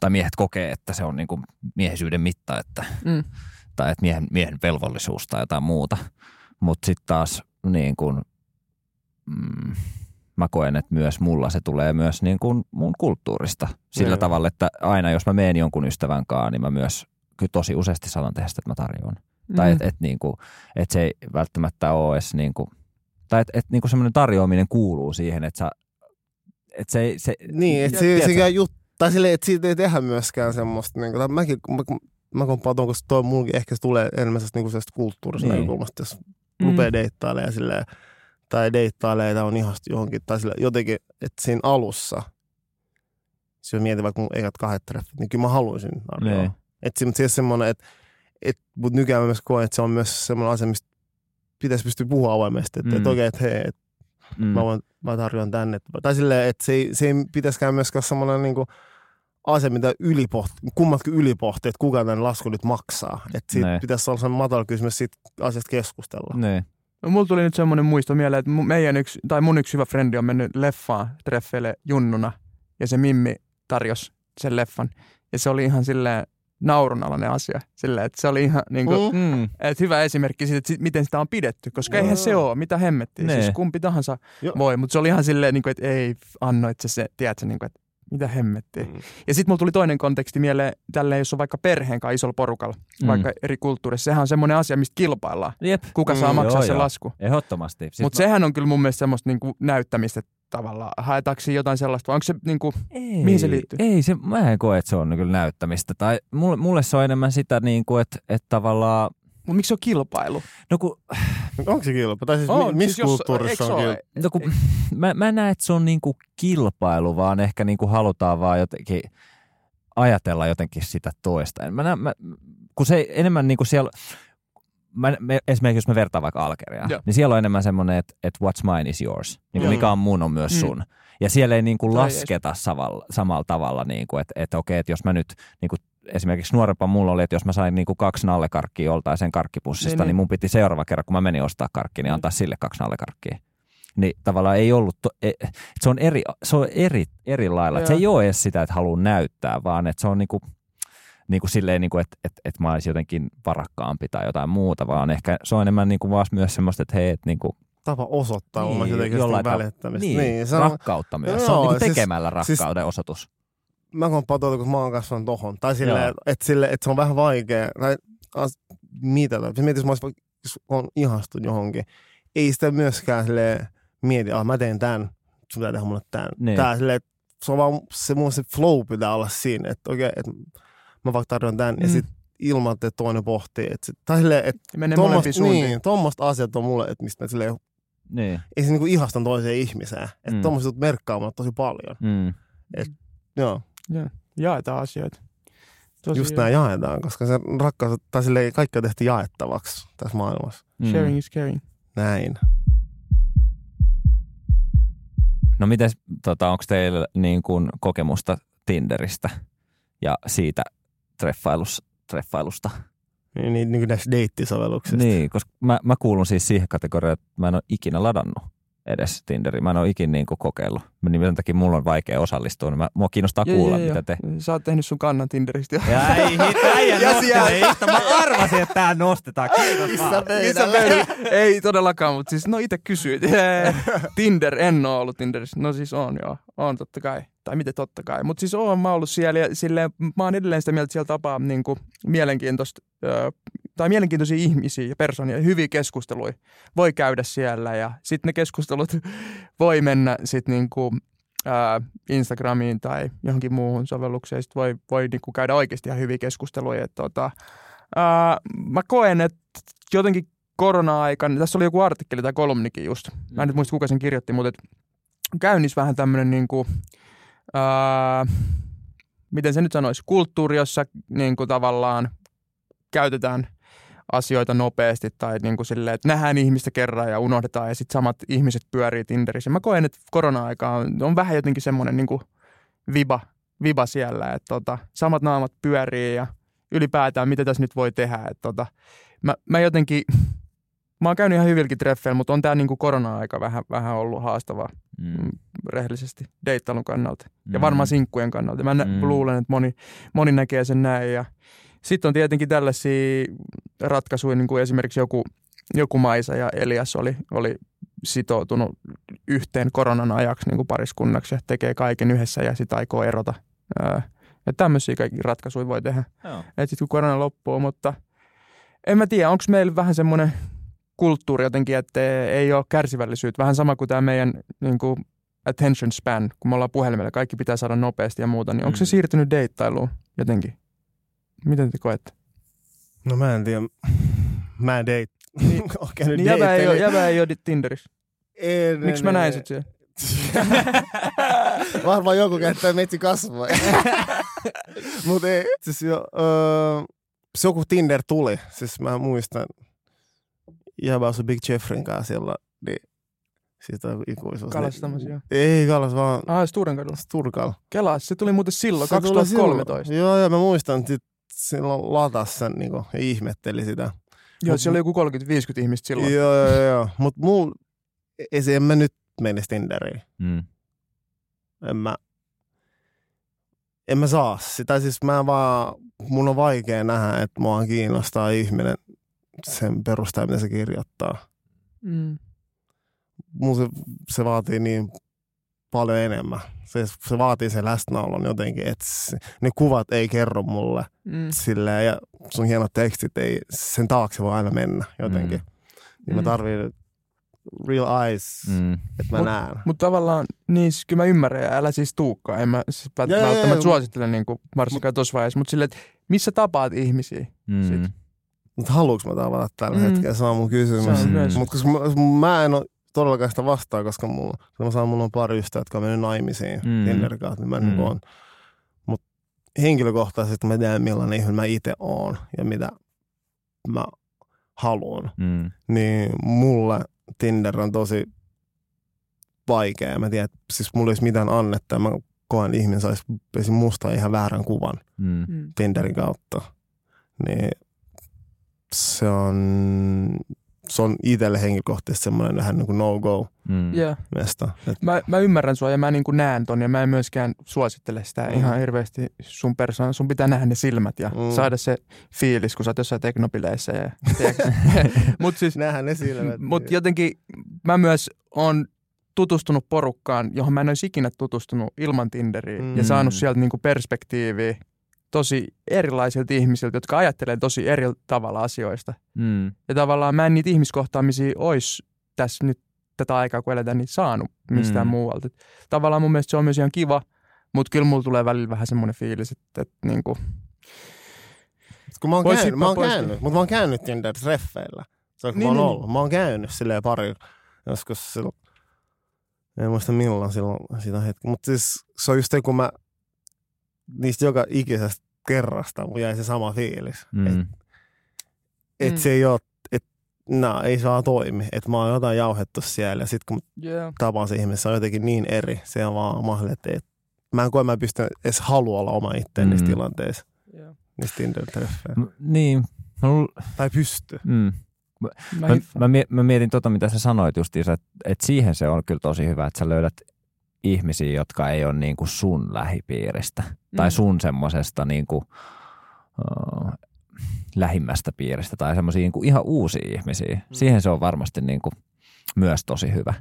tai miehet kokee, että se on niinku miehisyyden mitta, että, Mm. tai että miehen, miehen velvollisuus tai jotain muuta. Mutta sitten taas niin kun, mm, mä koen, että myös mulla se tulee myös niin kuin mun kulttuurista. Sillä Joo. tavalla, että aina jos mä menen jonkun ystävän kanssa, niin mä myös kyllä tosi useasti sanon tehdä sitä, että mä tarjoan. Mm. Tai että et, niinku, et se ei välttämättä ole edes niinku, tai että et, niinku semmoinen tarjoaminen kuuluu siihen, että sä, et se, se, Niin, että se, tiedätkö? se jut, tai silleen, että siitä ei tehdä myöskään semmoista, niin kuin, tai mäkin, mä, mä komppaan tuon, koska toi mulkin ehkä se tulee enemmän sellaista, niin sellaista kulttuurista Niin. niin. näkökulmasta, jos Mm. rupeaa deittailemaan silleen, tai deittailee tai on ihastu johonkin, tai sille, jotenkin, että siinä alussa, jos mietin vaikka mun ekat kahdet treffit, niin kyllä mä haluaisin. Niin. Että se, mutta se semmoinen, että et, mutta nykyään mä myös koen, että se on myös semmoinen asia, mistä pitäisi pystyä puhua avoimesti. Että Mm. mm. et oikein, että hei, et, Mm. Mä, voin, mä tarjoan tänne. Tai silleen, että se ei, se ei pitäisikään myöskään semmoinen niinku asia, mitä ylipoht, kummatkin ylipohti, että kuka tämän lasku nyt maksaa. Että siitä Ne. pitäisi olla sellainen matala kysymys siitä asiasta keskustella. Niin. No, mulla tuli nyt semmoinen muisto mieleen, että meidän yksi, tai mun yksi hyvä frendi on mennyt leffaan treffeille junnuna ja se Mimmi tarjosi sen leffan. Ja se oli ihan silleen naurunalainen asia. Silleen, että se oli ihan niin kuin, Mm. Mm. että hyvä esimerkki siitä, että miten sitä on pidetty, koska Joo. eihän se ole, mitä hemmettiin. Nee. Siis kumpi tahansa Joo. voi, mutta se oli ihan silleen, niin kuin, että ei annoit se, se tiedätkö, niin kuin, että mitä hemmettiin. Mm. Ja sitten mulla tuli toinen konteksti mieleen, tälleen, jos on vaikka perheen kanssa isolla porukalla, Mm. vaikka eri kulttuurissa. Sehän on semmoinen asia, mistä kilpaillaan. Jep. Kuka saa Mm, maksaa joo, sen joo. lasku. Ehdottomasti. Siis Mutta sehän on kyllä mun mielestä semmoista niinku näyttämistä tavallaan. Haetaanko jotain sellaista, vai onko se niinku, Ei, Mihin se liittyy? Ei, se, mä en koe, että se on kyllä näyttämistä. Tai mulle, mulle se on enemmän sitä, niin kuin, että, että tavallaan, mut miksi se on kilpailu? no kun, Onko se kilpa? Tai siis On, mi- missä siis jos- kulttuurissa se on ole? kilpa? no kun mä, mä en näe, että se on niin kuin kilpailu, vaan ehkä niin kuin halutaan vaan jotenkin ajatella jotenkin sitä toista. En Mä näen, mä, kun se enemmän niin kuin siellä, mä, me, esimerkiksi jos me vertaan vaikka Algeriaan, Joo. niin siellä on enemmän semmoinen, että, että what's mine is yours. Niin kuin Joo. mikä on mun on myös Mm. sun. Ja siellä ei niin kuin Toi lasketa samalla, samalla tavalla, niin kuin, että, että okei, että jos mä nyt niin kuin esimerkiksi nuorempaan mulla oli, että jos mä sain niin kuin kaksi nallekarkkia joltain sen karkkipussista, Niin, niin, niin mun piti seuraava kerran, kun mä menin ostaa karkki, niin antaa sille kaksi nallekarkkia. Niin tavallaan ei ollut, to, e, se on eri, se on eri, eri lailla. Se ei ole edes sitä, että haluaa näyttää, vaan että se on niinku, niinku silleen, niinku, että et, et mä olisin jotenkin varakkaampi tai jotain muuta, vaan ehkä se on enemmän niinku vaan myös semmoista, että hei, että niinku, Tapa osoittaa Niin, niin, jotenkin jollain välittämistä. niin, niin se on, rakkautta myös. se Joo, on niinku siis- tekemällä siis- rakkauden osoitus. Mä komppaan tuota, kun mä oon kasvanut tohon. Tai Joo. silleen, että, sille, että se on vähän vaikea. Tai as, mitä tai mietin, jos mä olisin, vaikka- jos on ihastunut johonkin. Ei sitä myöskään sille mieti, että mä teen tämän, sun pitää tehdä mulle tämän. Niin. Tää silleen, että se on vaan, se mun se flow pitää olla siinä, että okei, että mä vaikka tarjoan tämän, mm. ja sitten ilman, että toinen pohtii. Että, sit- tai silleen, että suuntiin. niin, tuommoista asiat on mulle, että mistä mä silleen, Niin. ei se niinku ihastan toiseen ihmiseen. Että Mm. mm. tuommoiset jutut merkkaa mulle tosi paljon. Mm. Joo. Jaetaan asioita. Tosi Just näin jaetaan, koska se rakkaus, tai silleen kaikki on tehty jaettavaksi tässä maailmassa. Mm. Sharing is caring. Näin. No miten, tota, onko teillä niin kuin kokemusta Tinderistä ja siitä treffailus, treffailusta? Niin, niin, niin kuin näistä deittisovelluksista. Niin, koska mä, mä kuulun siis siihen kategoriaan, että mä en ole ikinä ladannut edes Tinderiin. Mä en ole ikinä niin kuin kokeillut. Niin sen takia mulla on vaikea osallistua, niin mä, mua kiinnostaa Joo, kuulla, joo, mitä te... Sä oot tehnyt sun kannan Tinderistä jo. Ja ei äijä nostelee. Mä arvasin, että tää nostetaan. Kiitos Missä vaan. Missä pöydällä? Ei todellakaan, mutta siis no itse kysyit. Tinder, en ole ollut Tinderissä. No siis on joo, on totta kai. Tai miten totta kai. Mutta siis oon mä ollut siellä ja silleen, mä oon edelleen sitä mieltä, että siellä tapaa niin kuin, mielenkiintoista, ö, tai mielenkiintoisia ihmisiä ja persoonia, hyviä keskusteluja voi käydä siellä ja sitten ne keskustelut voi mennä sitten niin kuin, ää, Instagramiin tai johonkin muuhun sovellukseen. Sitten voi, voi niin kuin käydä oikeasti ihan hyviä keskusteluja. Et, tota, ää, mä koen, että jotenkin korona-aikana, tässä oli joku artikkeli tai kolumnikin just, mä en nyt muista kuka sen kirjoitti, mutta et käynnissä vähän tämmöinen niinku, ää, miten se nyt sanoisi, kulttuuri, jossa niinku tavallaan käytetään asioita nopeasti tai niin kuin silleen, että nähdään ihmistä kerran ja unohdetaan ja sitten samat ihmiset pyörii Tinderissä. Mä koen, että korona-aika on, on vähän jotenkin semmoinen niin kuin viba, viba siellä, että tota, samat naamat pyörii ja ylipäätään mitä tässä nyt voi tehdä. Että tota, mä, mä jotenkin, mä oon käynyt ihan hyvilläkin treffeillä, mutta on tää niin kuin korona-aika vähän, vähän ollut haastavaa Mm. rehellisesti deittailun kannalta. Ja Mm. varmaan sinkkujen kannalta. Mä Mm. luulen, että moni, moni näkee sen näin. Ja sitten on tietenkin tällaisia ratkaisuja, niin kuin esimerkiksi joku, joku Maisa ja Elias oli, oli sitoutunut yhteen koronan ajaksi niin kuin pariskunnaksi ja tekee kaiken yhdessä ja sitten aikoo erota. Ja tämmöisiä kaikki ratkaisuja voi tehdä, että sitten kun korona loppuu, mutta en mä tiedä, onko meillä vähän semmoinen kulttuuri jotenkin, että ei ole kärsivällisyyttä. Vähän sama kuin tämä meidän niin kuin attention span, kun me ollaan puhelimella, kaikki pitää saada nopeasti ja muuta, niin onko se Mm. siirtynyt deittailuun jotenkin? Miten te koette? No mä en tiedä. Mä en date. Niin- käynyt Niin jäbä ei, ole, jäbä ei ole Tinderissä. En, Miksi mä näin sut siellä? Varmaan joku käyttää metsi kasvoja. Mutta ei, siis jo, öö, se joku Tinder tuli. Siis mä muistan, jäbä asui Big Jeffrin kanssa siellä, niin Siitä on ikuisuus. Kalastamisia. Ei Kalas, vaan Ah, Sturenkadulla. Sturkal. Kela, se tuli muuten silloin, Se tuli 2013. Silloin. Joo, ja mä muistan, että silloin latas sen niin ja ihmetteli sitä. Joo, Mut- siellä oli joku 30-50 ihmistä silloin. Joo, joo, joo. Mutta mul, ei se, en mä nyt mene Tinderiin. Mm. En mä, en mä saa sitä. Siis mä vaan, mun on vaikea nähdä, että mua kiinnostaa ihminen sen perusteella, mitä se kirjoittaa. Mm. Mun se, se vaatii niin paljon enemmän. Se, se vaatii sen läsnäolon jotenkin, että se, ne kuvat ei kerro mulle Mm. silleen, ja sun hienot tekstit ei, sen taakse voi aina mennä jotenkin. Mm. Niin mä Mm. tarvitsen real eyes, mm. Että mä Mut- näen. Mutta tavallaan, niin siis kyllä mä ymmärrän ja älä siis tuukkaa. En mä siis vält- välttämättä joo. suosittele niin kuin, varsinkaan tuossa vaiheessa. Mutta silleen, että missä tapaat ihmisiä? Mm. Sit. Mutta haluuks mä tavata tällä Mm. hetkellä, se on mun kysymys. Mm. Mutta koska mä, mä en ole todellakaan sitä vastaa, koska mulla, koska mä saan, mulla on pari ystävää, jotka on mennyt naimisiin Mm. Tinderin kautta, niin mä mm. Mm. niin on. Mutta henkilökohtaisesti mä tiedän, millainen ihminen mä itse oon ja mitä mä haluan. Mm. Niin mulle Tinder on tosi vaikea. Mä tiedän, että siis mulla ei olisi mitään annetta mä koen, että ihminen saisi musta ihan väärän kuvan Mm. Mm. Tinderin kautta. Niin se on, se on itselle henkilökohtaisesti semmoinen vähän niin kuin no-go Mm. Yeah. mesta. Et, Mä, mä ymmärrän sua ja mä niin kuin näen ton ja mä en myöskään suosittele sitä Mm. ihan hirveästi sun persoona. Sun pitää nähdä ne silmät ja Mm. saada se fiilis, kun sä oot jossain teknopileissä. Ja, Mutta siis nähdään ne silmät. Mutta jotenkin mä myös on tutustunut porukkaan, johon mä en olisi ikinä tutustunut ilman Tinderiä Mm. ja saanut sieltä niinku perspektiiviä tosi erilaisilta ihmisiltä, jotka ajattelee tosi eri tavalla asioista. Mm. Ja tavallaan mä en niitä ihmiskohtaamisia olisi tässä nyt tätä aikaa, kun eletään, niin saanut mistään Mm. muualta. Et tavallaan mun mielestä se on myös ihan kiva, mutta kyllä mulla tulee välillä vähän semmoinen fiilis, että, että niinku, kun mä oon Vois käynyt, mä oon käynyt, mutta mä oon käynyt Tinder-treffeillä. Se on kun Niin, mä oon niin, ollut. Mä oon käynyt silleen pari, joskus silloin, en muista milloin silloin sitä hetki. Mutta siis se on just se, kun mä niistä joka ikisestä kerrasta mun jäi se sama fiilis. Mm. Että et Mm. se ei ole, että no, ei saa toimi. Että mä oon jotain jauhettu siellä ja sitten kun yeah. tapaan se ihminen, se on jotenkin niin eri. Se on vaan mahdollista, että et, mä en koe, mä pystyn edes halua olla oma itteen mm. niissä tilanteissa, Yeah. niissä Tinder-treffeillä. M- Niin. Mä, luul- Tai pysty. mm. Mä, Mä, mä, mä mietin tota, mitä sä sanoit justiinsa, että et siihen se on kyllä tosi hyvä, että sä löydät ihmisiä, jotka ei ole niinku sun lähipiiristä Mm. tai sun semmosesta niinku, uh, lähimmästä piiristä tai semmoisia niinku ihan uusia ihmisiä. Mm. Siihen se on varmasti niinku myös tosi hyvä.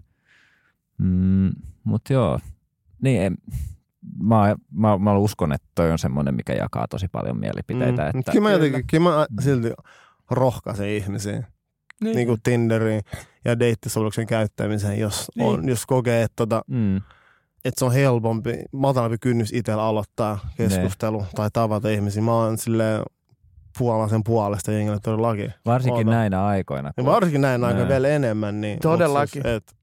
Mm, Mutta joo, niin en, mä, mä, mä uskon, että toi on semmoinen, mikä jakaa tosi paljon mielipiteitä. Mm. Että, Kyllä mä jotenkin, kyllä mä silti rohkaisen ihmisiä niin. niin kuin Tinderin ja deittisovelluksen käyttämiseen, jos, Niin. on, jos kokee, että, tota, mm, että se on helpompi, matalampi kynnys itsellä aloittaa keskustelu tai tavata ihmisiä. Mä oon silleen puolaisen puolesta jengille todellakin. varsinkin Oota. näinä aikoina. Ja kun- varsinkin näin aika Näin. vielä enemmän. Niin, Todellakin. Siis, et,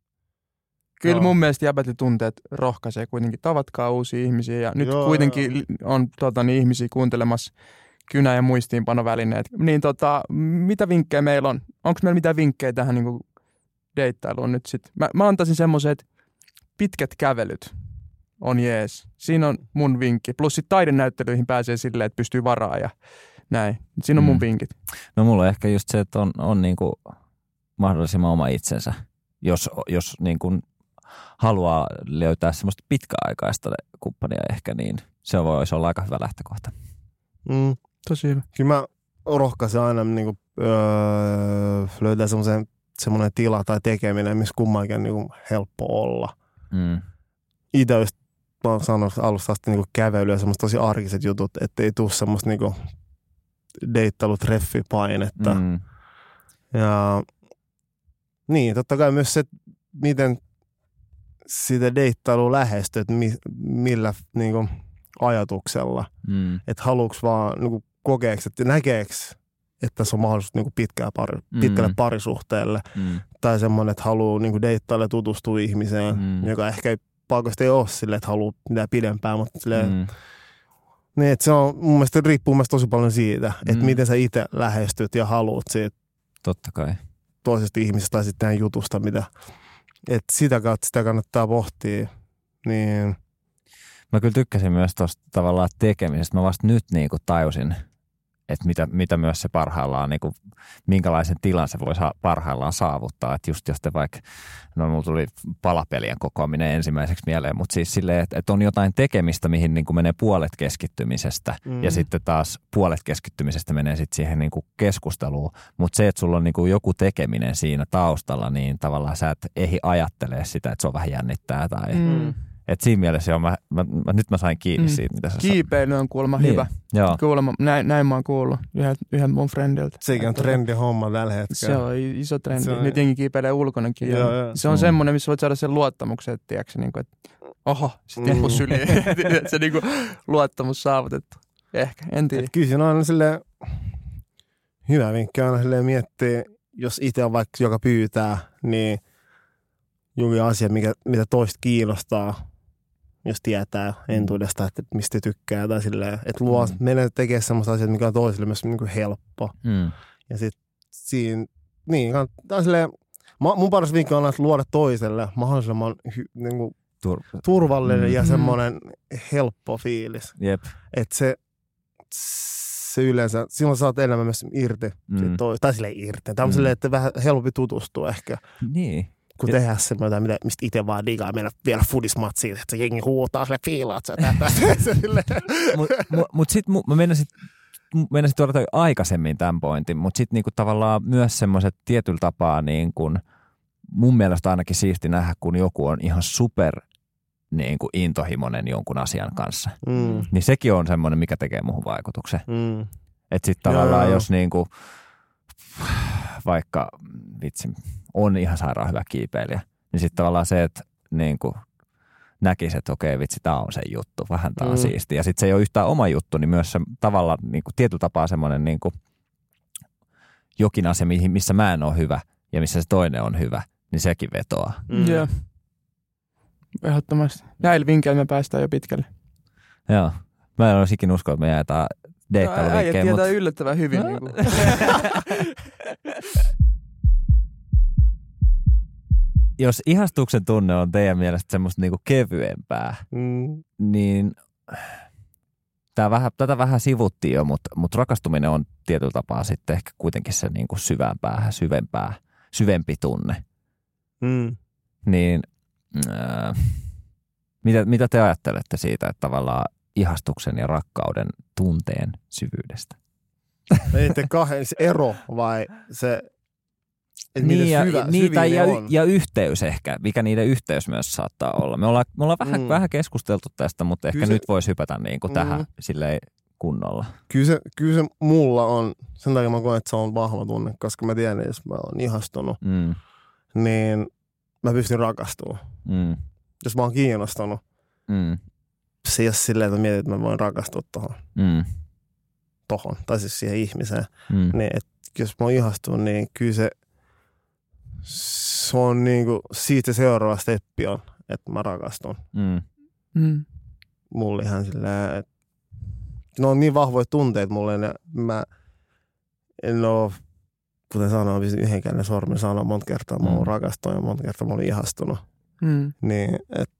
Kyllä Joo. mun mielestä jäbät ja tunteet rohkaisee kuitenkin. Tavatkaa uusia ihmisiä ja nyt Joo, kuitenkin li- on tota, niin, ihmisiä kuuntelemassa kynä- ja muistiinpanovälineet. Niin tota, mitä vinkkejä meillä on? Onko meillä mitään vinkkejä tähän niin deittailuun nyt sit? Mä, mä antaisin semmoisen, että pitkät kävelyt on jees. Siinä on mun vinkki. Plus sit taidenäyttelyihin pääsee silleen, että pystyy varaa ja näin. Siinä on mun Mm. vinkit. No mulla on ehkä just se, että on, on niinku mahdollisimman oma itsensä, jos, jos niinku haluaa löytää semmoista pitkäaikaista kumppania ehkä, niin se voisi olla aika hyvä lähtökohta. mm, Tosi hyvä. kyllä mä rohkaisen aina niin kuin, öö, löytää semmoisen semmoinen tila tai tekeminen, missä kummankin on niin kuin, helppo olla. Mm. Itse just mä oon sanonut alusta asti niin kävely ja semmoista tosi arkiset jutut, ettei tuu semmoista niin deittailutreffipainetta. Mm. Ja niin, totta kai myös se, miten sitä deittailua lähestyy, että mi, millä niin kuin, ajatuksella. Mm. Että haluuks vaan niin kuin, kokeeks, että näkeeks, että tässä on mahdollisuus niin kuin, pitkää pari, Mm. pitkälle parisuhteelle. Mm. Tai semmoinen, että haluaa niin kuin, deittailla ja tutustua ihmiseen, Mm. joka ehkä ei paikasta ei ole silleen, että haluaa mitään pidempään, mutta silleen, Mm. niin, että se on mun mielestä riippuu mun mielestä tosi paljon siitä, että Mm. miten sä itse lähestyt ja haluat siitä Totta kai. toisesta ihmisestä tai sitten jutusta, mitä Et sitä kautta sitä kannattaa pohtia. Niin, Mä kyllä tykkäsin myös tuosta tavallaan tekemisestä. Mä vasta nyt niin kuin tajusin, että mitä, mitä myös se parhaillaan, niin kuin, minkälaisen tilan se voi saa, parhaillaan saavuttaa. Että just jos te vaikka, no mulla tuli palapelien kokoaminen ensimmäiseksi mieleen, mutta siis silleen, että, että on jotain tekemistä, mihin niin kuin menee puolet keskittymisestä mm. ja sitten taas puolet keskittymisestä menee sitten siihen niin kuin keskusteluun. Mutta se, että sulla on niin kuin joku tekeminen siinä taustalla, niin tavallaan sä et ehdi ajattelee sitä, että se on vähän jännittää tai... Mm. Et siinä mielessä joo, mä, mä, mä, nyt mä sain kiinni Mm. siitä, mitä sä Kiipeily on kuulemma Niin. hyvä. Joo. Kuulemma, näin, näin mä oon kuullut yhden, yhden mun friendiltä. sekin on trendi homma tällä hetkellä. Se on iso trendi. Se on- Nyt jengi kiipeilee ulkonakin. Joo, Joo. Se on Mm. semmoinen, missä voit saada sen luottamuksen, että, tiedätkö, niin kuin, että oho, sitten Mm. mm. syliin. se niin kuin, luottamus saavutettu. Ehkä, en tiedä. Et kyllä siinä on aina silleen, hyvä vinkki on aina miettiä, jos itse on vaikka joka pyytää, niin joku asia, mikä, mitä toista kiinnostaa, jos tietää entuudesta, että mistä tykkää tai silleen, että luo, Mm. mm. menee tekemään semmoista asiaa, mikä on toiselle myös niin kuin helppo. Mm. Ja sitten siinä, niin, kannattaa silleen, ma- mun paras vinkki on että luoda toiselle mahdollisimman hy, niin kuin Tur- turvallinen Mm. ja Mm. semmoinen helppo fiilis. Jep. Että se, se yleensä, silloin saat enemmän myös irti. Mm. Mm. Toi, tai silleen irti. Tämä on Mm. mm. silleen, että vähän helpompi tutustua ehkä, Niin. Kun Ja- tehdä semmoista, mitä, mistä itse vaan digaa mennä vielä fudismatsiin, että se jengi huutaa sille fiilaat sä. Mutta mut, mut sitten mä meinasin, meinasin tuoda toi aikaisemmin tämän pointin, mutta sitten niinku tavallaan myös semmoiset tietyllä tapaa niin kun, mun mielestä ainakin siisti nähdä, kun joku on ihan super niin kuin intohimoinen jonkun asian kanssa. Mm. Niin sekin on semmoinen, mikä tekee muuhun vaikutuksen. Mm. Että sitten tavallaan Joo. jos niinku, vaikka vitsi, on ihan sairaan hyvä kiipeilijä, niin sitten tavallaan se, että niinku, näkisi, että okei vitsi, tämä on se juttu, vähän tämä on Mm. siisti. Ja sitten se ei ole yhtään oma juttu, niin myös se tavalla niinku, tietyllä tapaa semmoinen niinku, jokin asia, mihin- missä mä en ole hyvä ja missä se toinen on hyvä, niin sekin vetoaa. Mm. Joo. Ehdottomasti. Näillä vinkkeillä me päästään jo pitkälle. Joo. Mä en olisi ikinä uskoa, että me jaetaan Äijät deittailuvinkkejä, tietää mutta yllättävän hyvin. No. Niin jos ihastuksen tunne on teidän mielestä semmoista niinku kevyempää, Mm. niin tää vähän, tätä vähän sivuttiin jo, mutta, mutta rakastuminen on tietyllä tapaa sitten ehkä kuitenkin se niinku syvämpää, syvempää, syvempi tunne. Mm. Niin äh, mitä, mitä te ajattelette siitä, että tavallaan ihastuksen ja rakkauden tunteen syvyydestä? Ei te kahden, se ero vai se, että niin, ja, syvä, niin, tai ja, on. ja yhteys ehkä, mikä niiden yhteys myös saattaa olla. Me ollaan, me ollaan vähän, mm. Vähän keskusteltu tästä, mutta ehkä Kyllä se- nyt voisi hypätä niin kuin Mm. tähän silleen kunnolla. Kyllä se, kyllä se mulla on, sen takia mä koen, että se on vahva tunne, koska mä tiedän, että jos mä oon ihastunut, Mm. niin mä pystyn rakastumaan. Mm. Jos mä oon kiinnostunut, Mm. se ei ole silleen, että mä mietin, että mä voin rakastua tohon, Mm. tohon tai siis siihen ihmiseen. Mm. Niin, et jos mä oon ihastunut, niin kyllä se, se on niinku, siitä se seuraava steppi on, että mä rakastun. Mm. Mm. Mulla ihan silleen, että ne on niin vahvoja tunteita mulle, ja mä en oo, kuten sanoin, pystyn yhdenkään ne sormen sanoa monta kertaa, mä oon Mm. rakastunut ja monta kertaa mä olin ihastunut. Mm. Niin, et,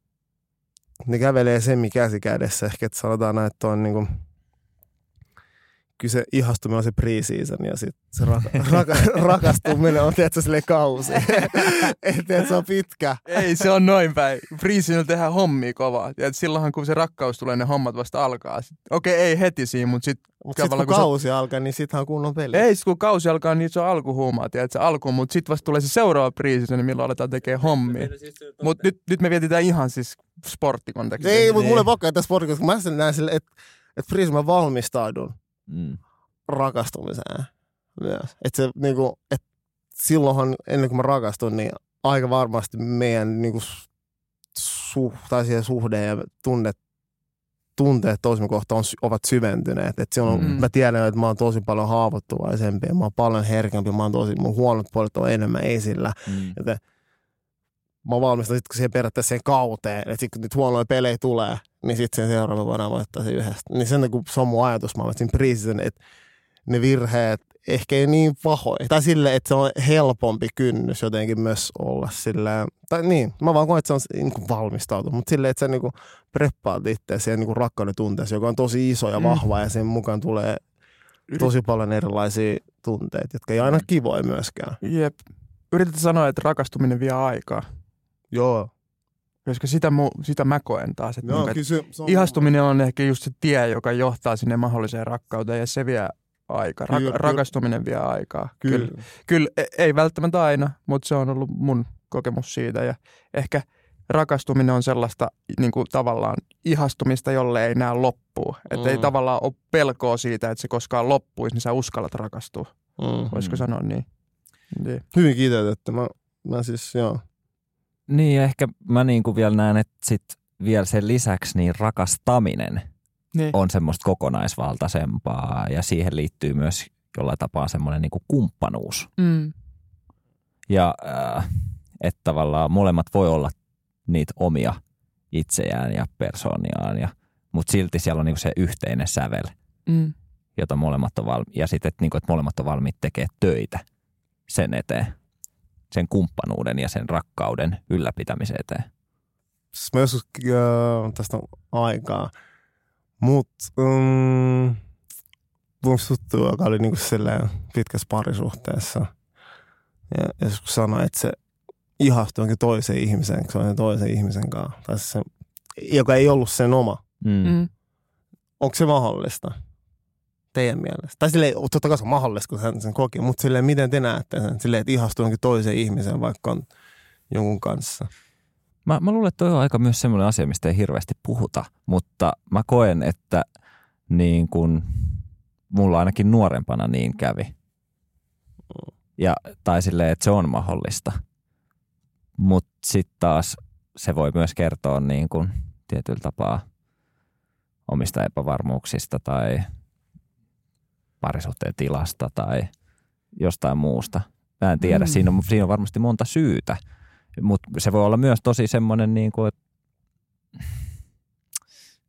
ne kävelee semmi käsi kädessä. Ehkä että sanotaan näin, että on niinku, kyllä se ihastuminen on se pre-season ja sitten se raka, raka, rakastuminen on tietysti silleen kausi. että se on pitkä. Ei, se on noin päin. Friisillä tehdään hommia kovaa. Ja silloinhan kun se rakkaus tulee, ne hommat vasta alkaa. Sit- Okei, ei heti siinä, mutta sitten Mutta sitten kun kun kausi alkaa, niin sittenhän on kunnon peli. ei, sit kun kausi alkaa, niin se on alkuhuumaa, tiedätkö, alku, mutta sitten vasta tulee se seuraava priisi, niin milloin aletaan tekemään hommia. Mutta nyt, nyt me vietitään ihan siis sporttikontekstissa. Ei, mutta Niin. mulle pakko tässä sportissa, koska mä sen näen silleen, että et Freeze mä valmistaudun Mm. rakastumiseen myös. Että se niinku, et silloinhan ennen kuin mä rakastun, niin aika varmasti meidän niinku su, tai siihen suhde ja tunnet, tunteet toisen kohtaan on, ovat syventyneet. Et silloin Mm. mä tiedän, että mä oon tosi paljon haavoittuvaisempi ja mä oon paljon herkempi, mä oon tosi, mun huonot puolet on enemmän esillä. Mm. Joten mä valmistan sitten siihen periaatteessa kauteen, että sitten kun niitä huonoja pelejä tulee, niin sitten sen seuraava voidaan voittaa se yhdestä. Niin sen kun se on mun ajatus, mä olen siinä preseason, että ne virheet ehkä ei niin pahoja. Tai sille, että se on helpompi kynnys jotenkin myös olla sillä tai niin, mä vaan koen, että se on niin kuin valmistautu, mutta silleen, että sä niin kuin preppaat itse siihen niin rakkauden tunteeseen, joka on tosi iso ja Mm. vahva ja sen mukaan tulee tosi paljon erilaisia tunteita, jotka ei aina kivoja myöskään. Jep. Yrität sanoa, että rakastuminen vie aikaa. Joo. Koska sitä, mu, sitä mä koen taas. Että, Joo, niinku, että kyllä se, se on ihastuminen on ehkä just se tie, joka johtaa sinne mahdolliseen rakkauteen ja se vie aikaa. Ra- Kyllä, rakastuminen vie aikaa. Kyllä. Kyllä. Kyllä, e- ei välttämättä aina, mutta se on ollut mun kokemus siitä. Ja ehkä rakastuminen on sellaista niin kuin tavallaan ihastumista, jolle ei näe loppua. Että ei Mm. tavallaan ole pelkoa siitä, että se koskaan loppuisi, niin sä uskallat rakastua. Mm. Voisiko sanoa niin? niin. Hyvin kiteytetty. Mä, mä siis, joo. Niin, ja ehkä mä niin kuin vielä näen, että sit vielä sen lisäksi niin rakastaminen niin. on semmoista kokonaisvaltaisempaa ja siihen liittyy myös jollain tapaa semmoinen niin kuin kumppanuus. Mm. Ja äh, että tavallaan molemmat voi olla niitä omia itseään ja persooniaan, ja, mutta silti siellä on niin kuin se yhteinen sävel, Mm. jota molemmat on valmi- ja sitten, että, niin kuin, että molemmat on valmiit tekemään töitä sen eteen, sen kumppanuuden ja sen rakkauden ylläpitämisen eteen. Siis mä joskus, äh, tästä on aikaa, mut um, mun tuttu, joka oli niinku pitkässä parisuhteessa. Ja joskus sanoi, että se ihastui jonkin toisen ihmisen, kun se on sen toisen ihmisen kanssa. Tai siis se, joka ei ollut sen oma. Mm. Mm. Onko se mahdollista? Teidän mielestä? Tai silleen, totta kai se on mahdollista, kun hän sen koki, mutta silleen, miten te näette sen? Silleen, että ihastuu jonkin toisen ihmisen, vaikka on jonkun kanssa. Mä, mä luulen, että toi on aika myös semmoinen asia, mistä ei hirveästi puhuta, mutta mä koen, että niin kun, mulla ainakin nuorempana niin kävi. Ja, tai silleen, että se on mahdollista. Mutta sitten taas se voi myös kertoa niin kun, tietyllä tapaa omista epävarmuuksista tai parisuhteen tilasta tai jostain muusta. Mä en tiedä, Mm. siinä, on, siinä on varmasti monta syytä, mutta se voi olla myös tosi semmoinen, niin kuin, että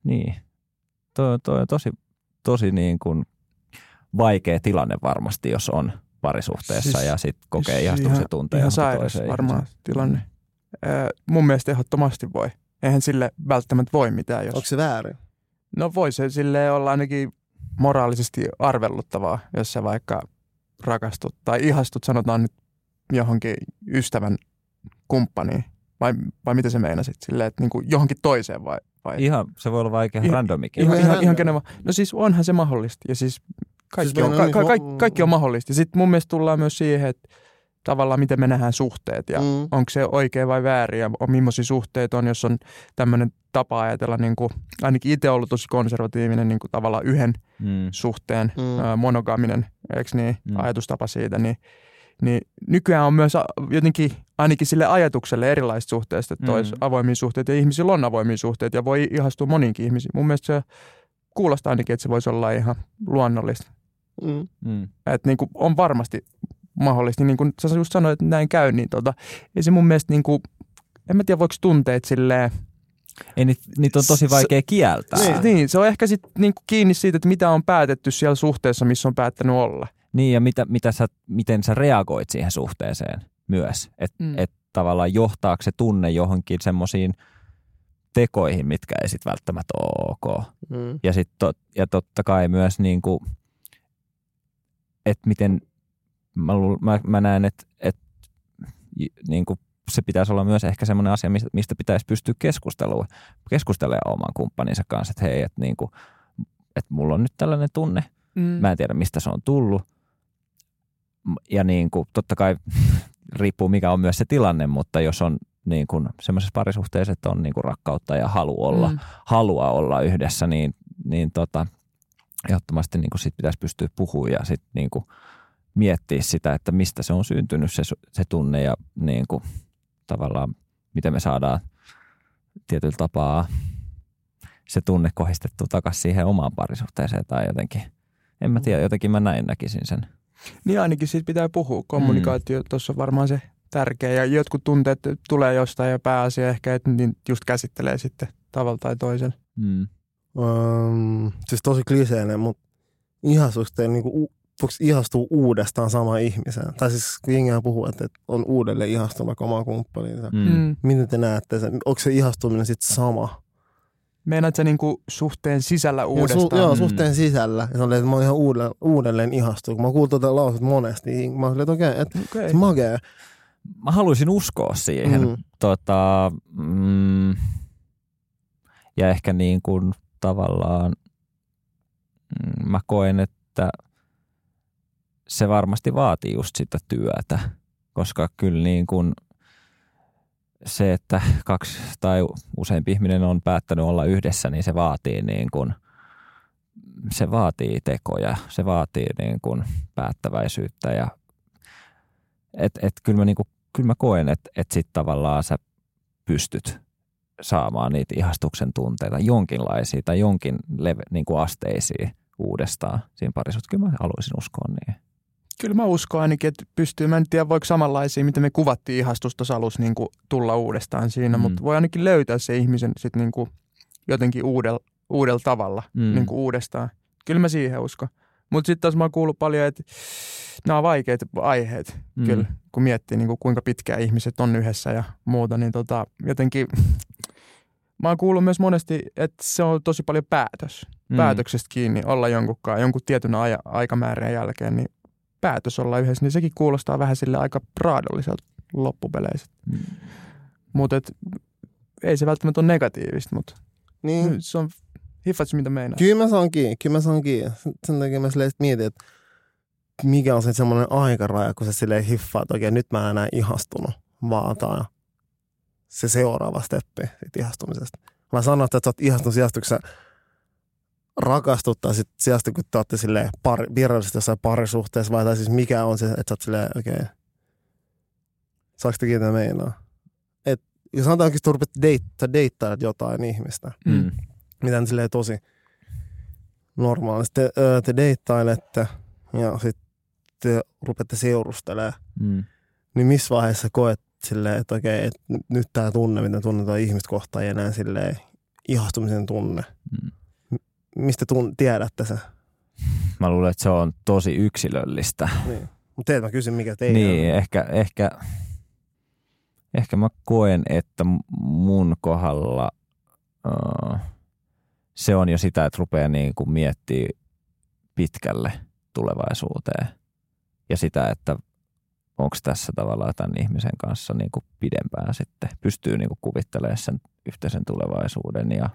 niin, toi, toi on tosi, tosi niin kuin vaikea tilanne varmasti, jos on parisuhteessa Siis- ja sitten kokee siis ihastuksen ihan- tunteen Ihan sairas varmaan tilanne. Ö, mun mielestä ehdottomasti voi. Eihän sille välttämättä voi mitään, jos... Onko se väärin? No voi se sille olla ainakin moraalisesti arvelluttavaa, jos sä vaikka rakastut tai ihastut, sanotaan nyt johonkin ystävän kumppaniin. Vai, vai mitä se meinasit? Silleen, että niinku johonkin toiseen vai? vai? Ihan, se voi olla vaikea Ihan- randomikin. Ihan, Ihan ihan, kenen vaan. No siis onhan se mahdollista. Ja siis kaikki, Siis on, ka, on ka, niin- ka, kaikki on mahdollista. Ja sitten mun mielestä tullaan myös siihen, että tavallaan miten me nähdään suhteet ja Mm. onko se oikein vai väärin ja on, millaisia suhteet on, jos on tämmöinen tapa ajatella, niin kuin, ainakin itse ollut tosi konservatiivinen niin kuin tavallaan yhden Mm. suhteen, Mm. mm. monogaminen, eikö niin, Mm. ajatustapa siitä, niin, niin nykyään on myös jotenkin ainakin sille ajatukselle erilaiset suhteista, että tois Mm. avoimia suhteita ja ihmisillä on avoimia suhteita ja voi ihastua moniinkin ihmisiin. Mun mielestä se kuulostaa ainakin, että se voisi olla ihan luonnollista. Mm. Mm. Että niin kuin on varmasti mahdollista, niin kuin sä just sanoit, että näin käy, niin tota, ei se mun mielestä niin kuin, en mä tiedä voiko tunteet silleen, Ei, niitä, niitä on tosi vaikea kieltää. niin, niin se on ehkä sit niin kuin kiinni siitä, että mitä on päätetty siellä suhteessa, missä on päättänyt olla. Niin ja mitä, mitä sä, miten sä reagoit siihen suhteeseen myös. Että Mm. et tavallaan johtaako se tunne johonkin semmoisiin tekoihin, mitkä ei sitten välttämättä ole ok. Mm. Ja, sit to, ja totta kai myös niin kuin, että miten, mä, luul- mä, mä näen, että et, niin kuin se pitäisi olla myös ehkä semmoinen asia, mistä, mistä pitäisi pystyä keskustelua, keskustelemaan oman kumppaninsa kanssa, että hei, että niin kuin, että mulla on nyt tällainen tunne, Mm. Mä en tiedä, mistä se on tullut. Ja niin kuin, totta kai riippuu mikä on myös se tilanne, mutta jos on niin kuin semmoisessa parisuhteessa, että on niin kuin rakkautta ja halu olla, mm. Halua olla yhdessä, niin, niin tota, ehdottomasti niin kuin sit pitäisi pystyä puhumaan ja sit niin kuin miettiä sitä, että mistä se on syntynyt se, se tunne ja niin kuin, tavallaan miten me saadaan tietyllä tapaa se tunne kohdistettu takaisin siihen omaan parisuhteeseen tai jotenkin. En mä tiedä, jotenkin mä näin näkisin sen. Niin ainakin siitä pitää puhua. Kommunikaatio mm. tuossa on varmaan se tärkeä. Ja jotkut tunteet tulee jostain ja pääasia ehkä, että niin just käsittelee sitten tavalla tai toisella. Mm. Um, siis tosi kliseinen, mutta ihastukset ei niinku, u- voiko ihastua uudestaan samaan ihmiseen? Tai siis kun jengiä puhuu, että että on uudelleen ihastunut vaikka omaan kumppaniinsa. Mm. Mm. Miten te näette sen? Onko se ihastuminen sitten sama? Meinaat sä niinku suhteen sisällä Ja uudestaan? Su, joo, Mm. suhteen sisällä. Ja se oli, että mä oon ihan uudelleen, uudelleen ihastunut. Kun mä kuullut tuota lausetta monesti, niin mä olin, että okei, että Okei. se magee. Mä haluaisin uskoa siihen. Mm. Tota, mm, ja ehkä niin kuin tavallaan mm, mä koen, että se varmasti vaatii just sitä työtä, koska kyllä niin kuin se, että kaksi tai useampi ihminen on päättänyt olla yhdessä, niin se vaatii niin kuin, se vaatii tekoja, se vaatii niin kuin päättäväisyyttä ja et, et kyllä, mä niinku, kyllä mä koen, että et sit tavallaan sä pystyt saamaan niitä ihastuksen tunteita jonkinlaisia tai jonkin leve, niinku asteisia uudestaan siinä parisuhteessa. Kyllä mä haluaisin uskoa niin. Kyllä mä uskon ainakin, että pystyy. Mä en tiedä, voiko samanlaisia, mitä me kuvattiin ihastusta alussa niin kuin tulla uudestaan siinä, Mm. mutta voi ainakin löytää se ihmisen sit niin kuin jotenkin uudella, uudella tavalla Mm. niin kuin uudestaan. Kyllä mä siihen uskon. Mutta sitten taas mä oon kuullut paljon, että nämä on vaikeat aiheet, Mm. kyllä, kun miettii niin kuin kuinka pitkään ihmiset on yhdessä ja muuta, niin tota, jotenkin mä oon kuullut myös monesti, että se on tosi paljon päätös. Mm. Päätöksestä kiinni olla jonkunkaan, jonkun tietyn aja, aikamäärän jälkeen, niin päätös olla yhdessä, niin sekin kuulostaa vähän sille aika raadolliselta loppupeleissä. Mm. Mutta ei se välttämättä ole negatiivista, mutta Niin. se on hiffat mitä meinaa. Kyllä mä saan kiinni, kyllä mä saan kiinni. Sen- takia mä silleen mietin, että mikä on se semmoinen aikaraja, kun sä silleen hiffaa, että okei, nyt mä en enää ihastunut, vaataa se seuraava steppi siitä ihastumisesta. Mä sanon, että sä oot ihastunut sijasta, kun sä rakastut, tai sit sijasta, kun te ootte silleen pari, virallisesti jossain parisuhteessa, vai tai siis mikä on se, että sä oot silleen, okei, okay. saaks te kiinni meinaa? Et, jos sanotaan oikeasti, että rupeat deitta, deittailet jotain ihmistä, Mm. mitä on silleen tosi normaalisti. Te, ö, te deittailette ja sitten te rupeatte seurustelemaan. Mm. Niin missä vaiheessa koet silleen, että okei, että nyt tämä tunne, mitä tunnetaan ihmistä kohtaan, ei enää silleen ihastumisen tunne. Mm. Mistä tun- tiedätte se? Mä luulen, että se on tosi yksilöllistä. Niin. Mutta teiltä mä kysyn, mikä teidän Niin, ehkä, ehkä, ehkä mä koen, että mun kohdalla uh, se on jo sitä, että rupeaa niin kuin miettiä pitkälle tulevaisuuteen. Ja sitä, että onko tässä tavallaan tämän ihmisen kanssa niin kuin pidempään sitten. Pystyy niin kuin kuvittelemaan sen yhteisen tulevaisuuden ja,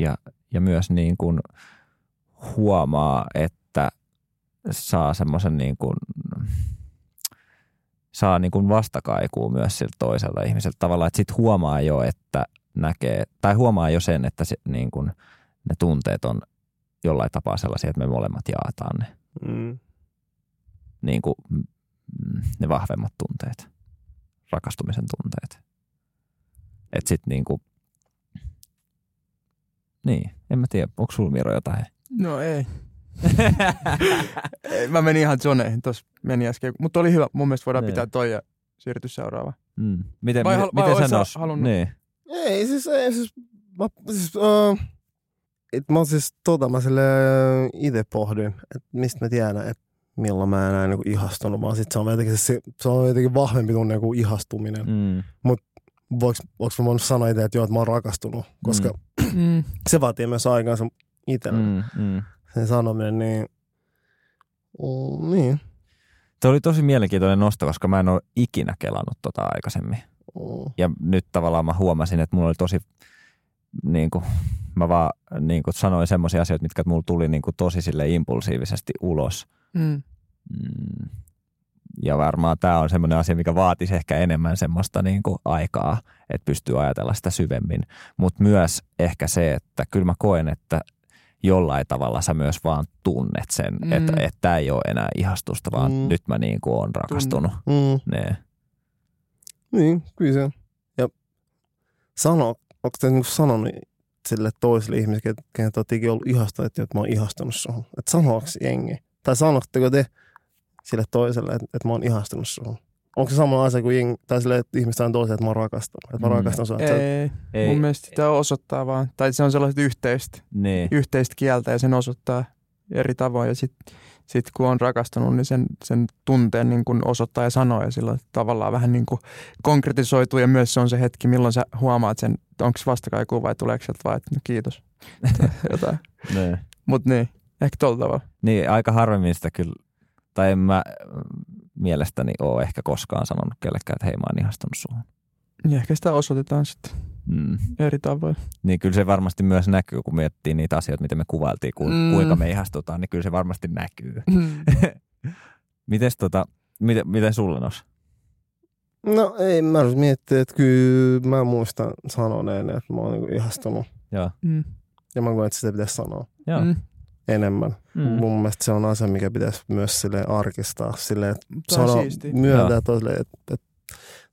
ja, ja myös niin kuin huomaa, että saa semmoisen niin kuin, saa niin kuin vastakaikua myös siltä toiselta ihmiseltä tavallaan, että sit huomaa jo, että näkee, tai huomaa jo sen, että se, niin kuin, ne tunteet on jollain tapaa sellaisia, että me molemmat jaataan ne, Mm. niin kuin, ne vahvemmat tunteet, rakastumisen tunteet. Että sit niin kuin, niin, en mä tiedä, onko sulla Miro jotain? No ei. ei. Mä menin ihan zoneihin, tuossa meni äsken. Mutta oli hyvä. Mun mielestä voidaan Niin. pitää toi ja siirtyä seuraavaan. Mm. Miten, Vai miten, hal- vai miten sä olisi? halunnut? Niin. Ei, siis, ei, siis, mä, siis uh, et mä siis tota, mä sille itse pohdin, että mistä mä tiedän, että milloin mä en enää niin ihastunut, vaan sit se on jotenkin, se, se on jotenkin vahvempi tunne kuin ihastuminen. Mm. Mm. Voinko mä voinut sanoa itse, että joo, että mä oon rakastunut, koska mm. Mm. se vaatii myös aikaansa itselle, mm. Mm, mm. sen sanominen, niin, mm, niin. Tuo oli tosi mielenkiintoinen nosto, koska mä en ole ikinä kelannut tota aikaisemmin. Mm. Ja nyt tavallaan mä huomasin, että mulla oli tosi, niin kuin, mä vaan niin kuin sanoin semmoisia asioita, mitkä mulla tuli niin kuin tosi sille impulsiivisesti ulos. Mm. Mm. Ja varmaan tämä on semmoinen asia, mikä vaatisi ehkä enemmän semmoista niin kuin aikaa, että pystyy ajatella sitä syvemmin. Mutta myös ehkä se, että kyllä mä koen, että jollain tavalla sä myös vaan tunnet sen, Mm. että että tämä ei ole enää ihastusta, vaan Mm. nyt mä niin kuin oon rakastunut. Mm. Nee. Niin, kyllä se. Ja sano, onko te niinku sanonut sille toiselle ihmiselle, kenet ikinä ollut ihastunut, että mä oon ihastunut suhun? Että sanoks jengi? Tai sanotteko te sille toiselle, että, että mä oon ihastunut suhun? Onko se sama asia kuin jengi, tai sille, että ihmiset on toiselle, että mä oon rakastunut, että mä Mm. rakastan sua? Että sä- Ei. Ei, Mun mielestä sitä osoittaa vaan. Tai se on sellaista yhteistä, niin. yhteistä kieltä ja sen osoittaa eri tavoin. Ja sit, sitten kun on rakastunut, niin sen, sen tunteen niin kuin osoittaa ja sanoo ja silloin tavallaan vähän niin kuin konkretisoituu ja myös se on se hetki, milloin sä huomaat sen, onko se vastakaikua vai tuleeko sieltä vaan, että no kiitos. Jotain. Mutta niin, ehkä tuolla tavalla. niin, aika harvemmin sitä kyllä, tai en mä mielestäni ole ehkä koskaan sanonut kellekään, että hei mä oon ihastunut suhun. Ja ehkä sitä osoitetaan sitten Mm. eri tavoin. Niin kyllä se varmasti myös näkyy, kun miettii niitä asioita, mitä me kuvailtiin, ku, Mm. kuinka me ihastutaan, niin kyllä se varmasti näkyy. Mites tota, miten, miten sulle nos? No ei, mä olisin miettiä, että kyllä mä muistan sanoneen, että mä oon niinku ihastunut. Joo. Mm. Ja mä koen, että sitä pitäisi sanoa Joo. Mm. Enemmän. Mm. Mm. Mun mielestä se on asia, mikä pitäisi myös sille arkistaa. Silleen, että Tää on sano, siistiä. myöntää toiselle, että, että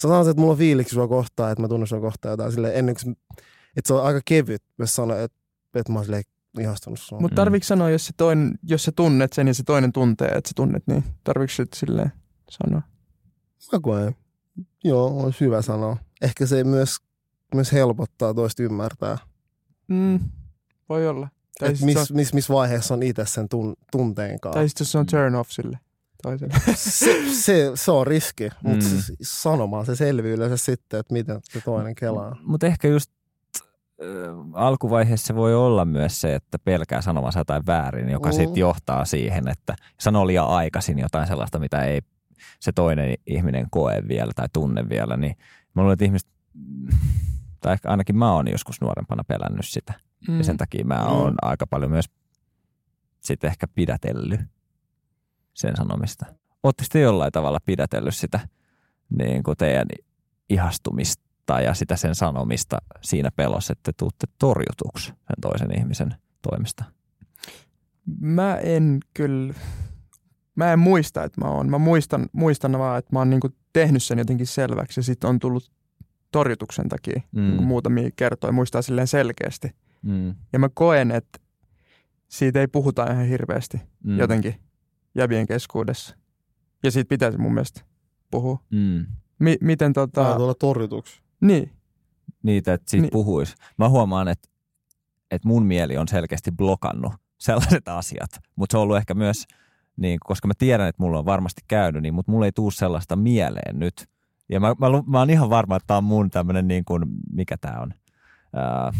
sä sanot, että mulla on fiiliksi sua kohtaan, että mä tunnen sua kohtaan jotain silleen, ennen kuin se, että se on aika kevyt, jos sanoo, että, että mä oon silleen ihastunut sua. Mutta Mm. tarviiko sanoa, jos, se toinen, jos sä tunnet sen ja se toinen tuntee, että sä tunnet, niin tarviiko se silleen sanoa? Mä koen, joo, on hyvä sanoa. Ehkä se myös, myös helpottaa toista ymmärtää, Mm. Voi olla. Tai että sitten missä mis, mis vaiheessa on itse sen tun, tunteen on- kanssa. tai sit se on turn off sille toiselle. se, se, se on riski, mutta Mm. sanomaan se selviää yleensä sitten, että miten se toinen kelaa. Mutta ehkä just äh, alkuvaiheessa se voi olla myös se, että pelkää sanomansa jotain väärin, joka Mm. sitten johtaa siihen, että sanoo liian aikaisin jotain sellaista, mitä ei se toinen ihminen koe vielä tai tunne vielä. Niin mä luulen, että ihmiset, tai ehkä ainakin mä oon joskus nuorempana pelännyt sitä. Mm. Ja sen takia mä Mm. oon aika paljon myös sitten ehkä pidätellyt sen sanomista. Oletteko te jollain tavalla pidätellyt sitä niin kuin teidän ihastumista ja sitä sen sanomista siinä pelossa, että te tuutte torjutuksi sen toisen ihmisen toimesta? Mä en kyllä, mä en muista, että mä oon. Mä muistan, muistan vaan, että mä oon niinku tehnyt sen jotenkin selväksi ja sitten on tullut torjutuksen takia. Mm. Mm. Muutamia kertoja muistaa silleen selkeästi. Mm. Ja mä koen, että siitä ei puhuta ihan hirveästi Mm. jotenkin jäbien keskuudessa. Ja siitä pitäisi mun mielestä puhua. Mm. Mi- miten Tää tota... tulla torjutuksi. Niin. Niitä, että siitä niin. Puhuisi. Mä huomaan, että, että mun mieli on selkeästi blokannut sellaiset asiat, mutta se on ollut ehkä myös, niin, koska mä tiedän, että mulla on varmasti käynyt, niin, mutta mulla ei tuu sellaista mieleen nyt. Ja mä, mä, mä oon ihan varma, että tämä on mun tämmöinen, niin kuin, mikä tämä on, ää,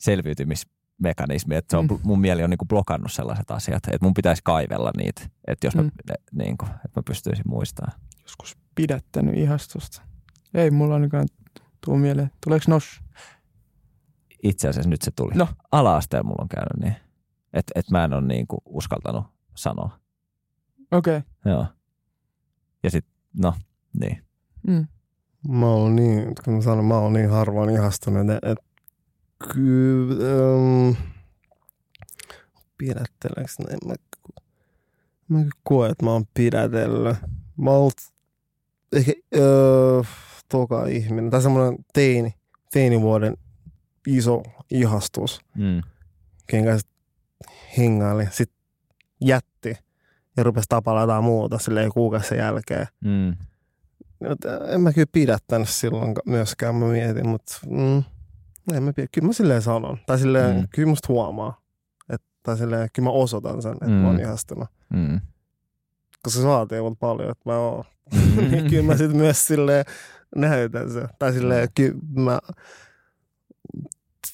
selviytymismekanismi, että se on, Mm. mun mieli on niin kuin blokannut sellaiset asiat, että mun pitäisi kaivella niitä, että jos mä, Mm. ne, niin kuin, että mä pystyisin muistamaan. Joskus pidättänyt ihastusta. Ei mulla ainakaan tuu mieleen. Tuleeko nos? Itse asiassa nyt se tuli. No. Ala-asteella mulla on käynyt niin, että et mä en ole niin kuin uskaltanut sanoa. Okei. Okay. Joo. Ja sitten, no, niin. Mm. Mä oon niin, kun mä sanon, mä oon niin harvoin ihastunut, että et, kyllä, ähm, pidätteleekö ne? Mä, mä koen, että mä oon pidätellyt. Mä oon ollut ehkä öö, toka ihminen, tai semmoinen teini, teinivuoden iso ihastus, Mm. kanssa hengaili, sit jätti ja rupesi tapalla jotain muuta silleen kuukausi sen jälkeen. Mm. En mä kyllä pidättänyt silloin myöskään, mä mietin, mutta mm, en mä. Kyllä mä silleen sanon. Tai silleen, Mm. mm. kyllä musta huomaa. Et, tai silleen, kyllä mä osoitan sen, että Mm. mm. mä oon ihastunut. Mm. Koska se vaatii mut paljon, että mä oon. Mm. Niin kyllä mä sitten myös silleen näytän sen. Tai silleen, kyllä mä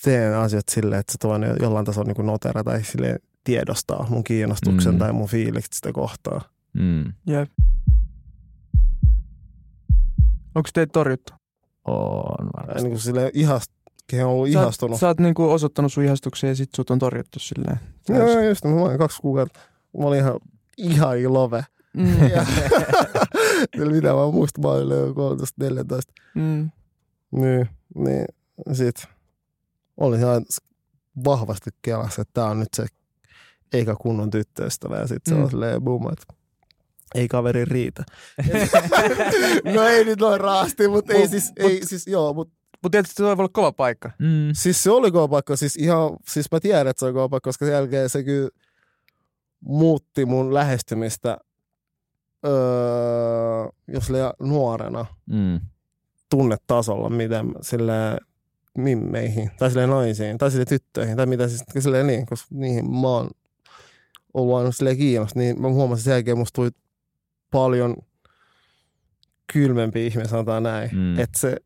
teen asiat silleen, että se toinen jollain tasolla niin notera tai silleen tiedostaa mun kiinnostuksen Mm. mm. tai mun fiilikset sitä kohtaa. Mm. Jep. Onko teitä torjuttu? On varmasti. niin kuin silleen ihast, kehen on ollut Sä oot- ihastunut. Sä oot niinku osoittanut sun ihastuksia ja sit sut on torjuttu silleen. Joo, joo, just, mä olin kaksi kuukautta. Mä olin ihan, ihan ilove. Mm. Mitä mä muistan, mä olin 13, 14. mm. Niin, niin sit olin ihan vahvasti kelassa, että tää on nyt se eikä kunnon tyttöystävä. Ja sit se Mm. on silleen boom, että ei kaveri riitä. no ei nyt noin raasti, mutta ei Mut- siis, mut- ei siis, joo, mutta Mutta tietysti se voi olla kova paikka. Mm. Siis se oli kova paikka, siis ihan, siis mä tiedän, että se oli kova paikka, koska sen jälkeen se kyllä muutti mun lähestymistä, öö, jos liian nuorena Mm. tunnetasolla, miten sille mimmeihin, tai sille naisiin, tai sille tyttöihin, tai mitä siis silleen niin, koska niihin mä oon ollut aina silleen kiinnostunut, niin mä huomasin sen jälkeen, musta tuli paljon kylmempi ihminen, sanotaan näin. Mm. Että se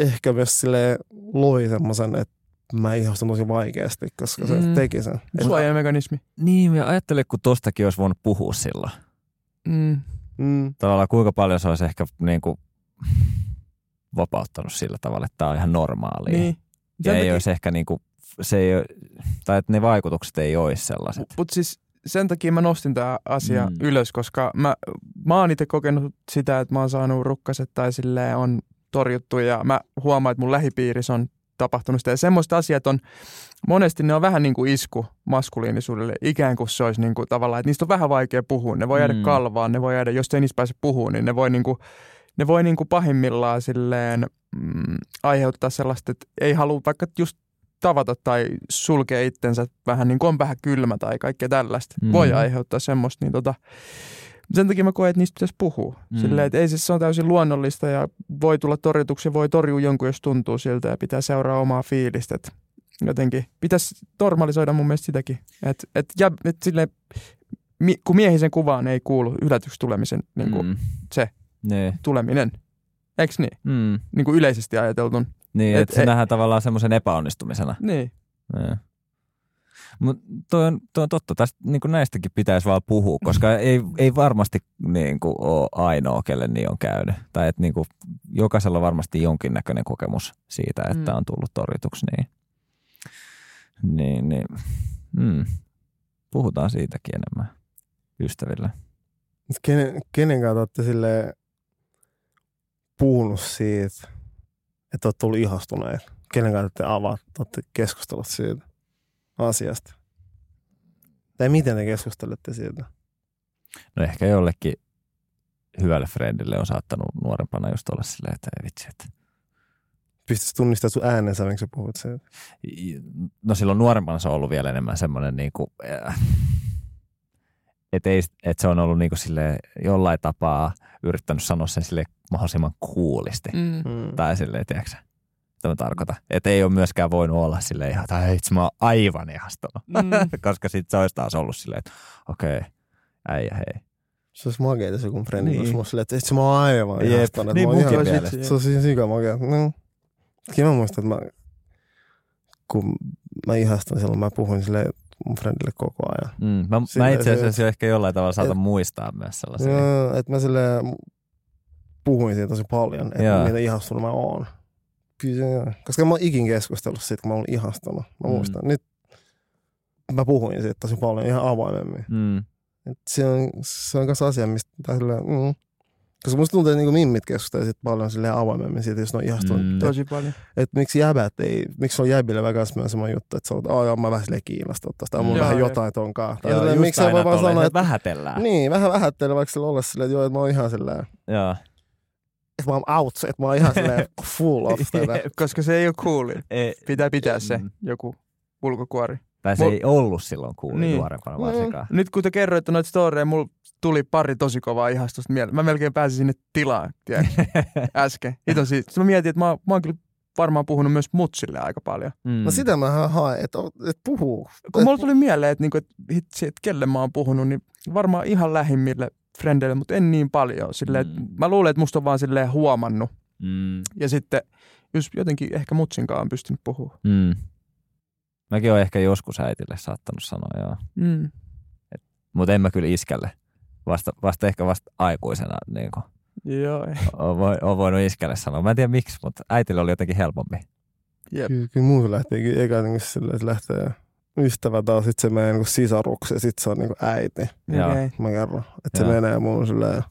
ehkä myös sille loi semmoisen, että mä ihastun tosi vaikeasti, koska se Mm. teki sen. Suojamekanismi. Niin, ja ajattelin, kun tostakin olisi voinut puhua silloin. Mm. Mm. Tavallaan kuinka paljon se olisi ehkä niin kuin, vapauttanut sillä tavalla, että tämä on ihan normaalia. Niin. Ja ei olisi ehkä niin kuin, se ei ole, tai että ne vaikutukset ei olisi sellaiset. Mutta siis sen takia mä nostin tämä asia mm. ylös, koska mä, mä oon itse kokenut sitä, että mä oon saanut rukkaset tai silleen on torjuttu ja mä huomaan, että mun lähipiirissä on tapahtunut sitä. Ja semmoista asiat on, monesti ne on vähän niin kuin isku maskuliinisuudelle, ikään kuin se olisi niin kuin tavallaan, että niistä on vähän vaikea puhua. Ne voi jäädä Mm. kalvaan, ne voi jäädä, jos ei niistä pääse puhumaan, niin ne voi niin kuin, ne voi niin kuin pahimmillaan silleen mm, aiheuttaa sellaista, että ei halua vaikka just tavata tai sulkea itsensä vähän niin kuin on vähän kylmä tai kaikkea tällaista. Mm. Mm. Voi aiheuttaa semmoista, niin tota, sen takia mä koen, että niistä pitäisi puhua. Mm. Silleen, että ei siis se on täysin luonnollista ja voi tulla torjutuksi ja voi torjua jonkun, jos tuntuu siltä ja pitää seuraa omaa fiilistä. Et jotenkin pitäisi normalisoida mun mielestä sitäkin. Että et, ja, et silleen, mi, kun miehisen kuvaan ei kuulu yllätyksi tulemisen niin kuin, mm. se. Niin. tuleminen. Eikö niin? Mm. Niin kuin yleisesti ajateltun. Niin, Et- että se et- nähdään tavallaan semmoisen epäonnistumisena. Niin. Mutta toi on, toi on totta, tästä niin näistäkin pitäisi vaan puhua, koska ei, ei varmasti niin kuin, ole ainoa, kelle niin on käynyt. Tai että niin kuin, jokaisella on varmasti jonkinnäköinen kokemus siitä, että Mm. on tullut torjutuksi. Niin, niin, niin mm. puhutaan siitäkin enemmän ystäville. Kenen, kenen kanssa olette sille puhunut siitä, että olette tullut ihastuneet? Kenen kanssa te avaat, olette keskustellut siitä asiasta? Tai miten te keskustelette siitä? No ehkä jollekin hyvälle friendille on saattanut nuorempana just olla silleen, että ei vitsi, että Pystytkö tunnistamaan sun äänensä, miksi sä puhut siitä? no silloin nuorempana se on ollut vielä enemmän semmoinen niin kuin, että et se on ollut niin kuin sille jollain tapaa yrittänyt sanoa sen sille mahdollisimman kuulisti. Mm. Mm. Tai silleen, tiedätkö sä, mitä mä tarkoitan. Että ei ole myöskään voinut olla silleen ihan, tai itse mä oon aivan ihastunut. Mm. Koska sit se olisi taas ollut silleen, että okei, okay, äijä hei. Se olisi makeeta, jos joku frendi Niin. olisi mulla silleen, että itse mä oon aivan Jep, ihastunut. niin munkin ihan- mielestä. Se on siis sika makea. No. Kyllä mä muistan, että mä, kun mä ihastun silloin, mä puhuin sille mun friendille koko ajan. Mm, mä, mä Silleen itse se- asiassa jo ehkä jollain tavalla saatan et- muistaa myös sellaisia. Joo, että mä sille puhuin siitä tosi paljon, että mitä ihastunut mä oon. Kyllä, joo. Koska mä oon ikin keskustellut siitä, kun mä oon ihastunut. Mä Mm. muistan. Nyt mä puhuin siitä tosi paljon ihan avoimemmin. Mm, Et se on, se on kanssa asia, mistä silleen, mm. Koska musta tuntuu, että niinku mimmit keskustelee sit paljon silleen avoimemmin siitä, jos ne on ihastunut. Mm. Mm. Tosi paljon. Että miksi jäbät ei, miksi on jäbillä vähän kanssa myös semmoinen juttu, että sä oot, joo, mä vähän silleen kiinnostunut tosta, on mulla Joo, vähän joo. jotain tonkaan. Tai Joo, silleen, just miksi sä aina voi vaan tolleen, sanoa, että vähätellään. niin, vähän vähättele vaikka sillä olla silleen, että joo, että mä oon ihan silleen, Joo. Että mä oon out, että mä oon ihan silleen full off tätä. Koska se ei ole cooli. Pitää pitää se Mm. joku ulkokuori. tai se Mul- ei ollut silloin kuuli Niin. nuorempana varsinkaan. Nyt kun te kerroitte noita storeja, mulla tuli pari tosi kovaa ihastusta mieleen. Mä melkein pääsin sinne tilaan, tiedätkö, äsken. Hiton siitä. Sitten mä mietin, että mä, mä oon kyllä varmaan puhunut myös mutsille aika paljon. Mm. No sitä mä haen, että, että puhuu. Kun mulla tuli mieleen, että, niinku, että hitsi, että kelle mä oon puhunut, niin varmaan ihan lähimmille frendeille, mutta en niin paljon. Silleen, Mm. Mä luulen, että musta on vaan silleen huomannut. Mm. Ja sitten just jotenkin ehkä mutsinkaan on pystynyt puhumaan. Mm. Mäkin olen ehkä joskus äitille saattanut sanoa, joo. Mm. Mutta en mä kyllä iskälle. Vasta, vasta ehkä vasta aikuisena niin kuin, Joo, on voinut iskälle sanoa. Mä en tiedä miksi, mutta äitille oli jotenkin helpompi. jep. Kyllä, kyllä mulla lähtee kyllä eka niin silleen, että lähtee ystävä taas, sit se menee niin sisaruksi ja sit se on niin äiti. Okay. Mä kerron, että se menee mun silleen,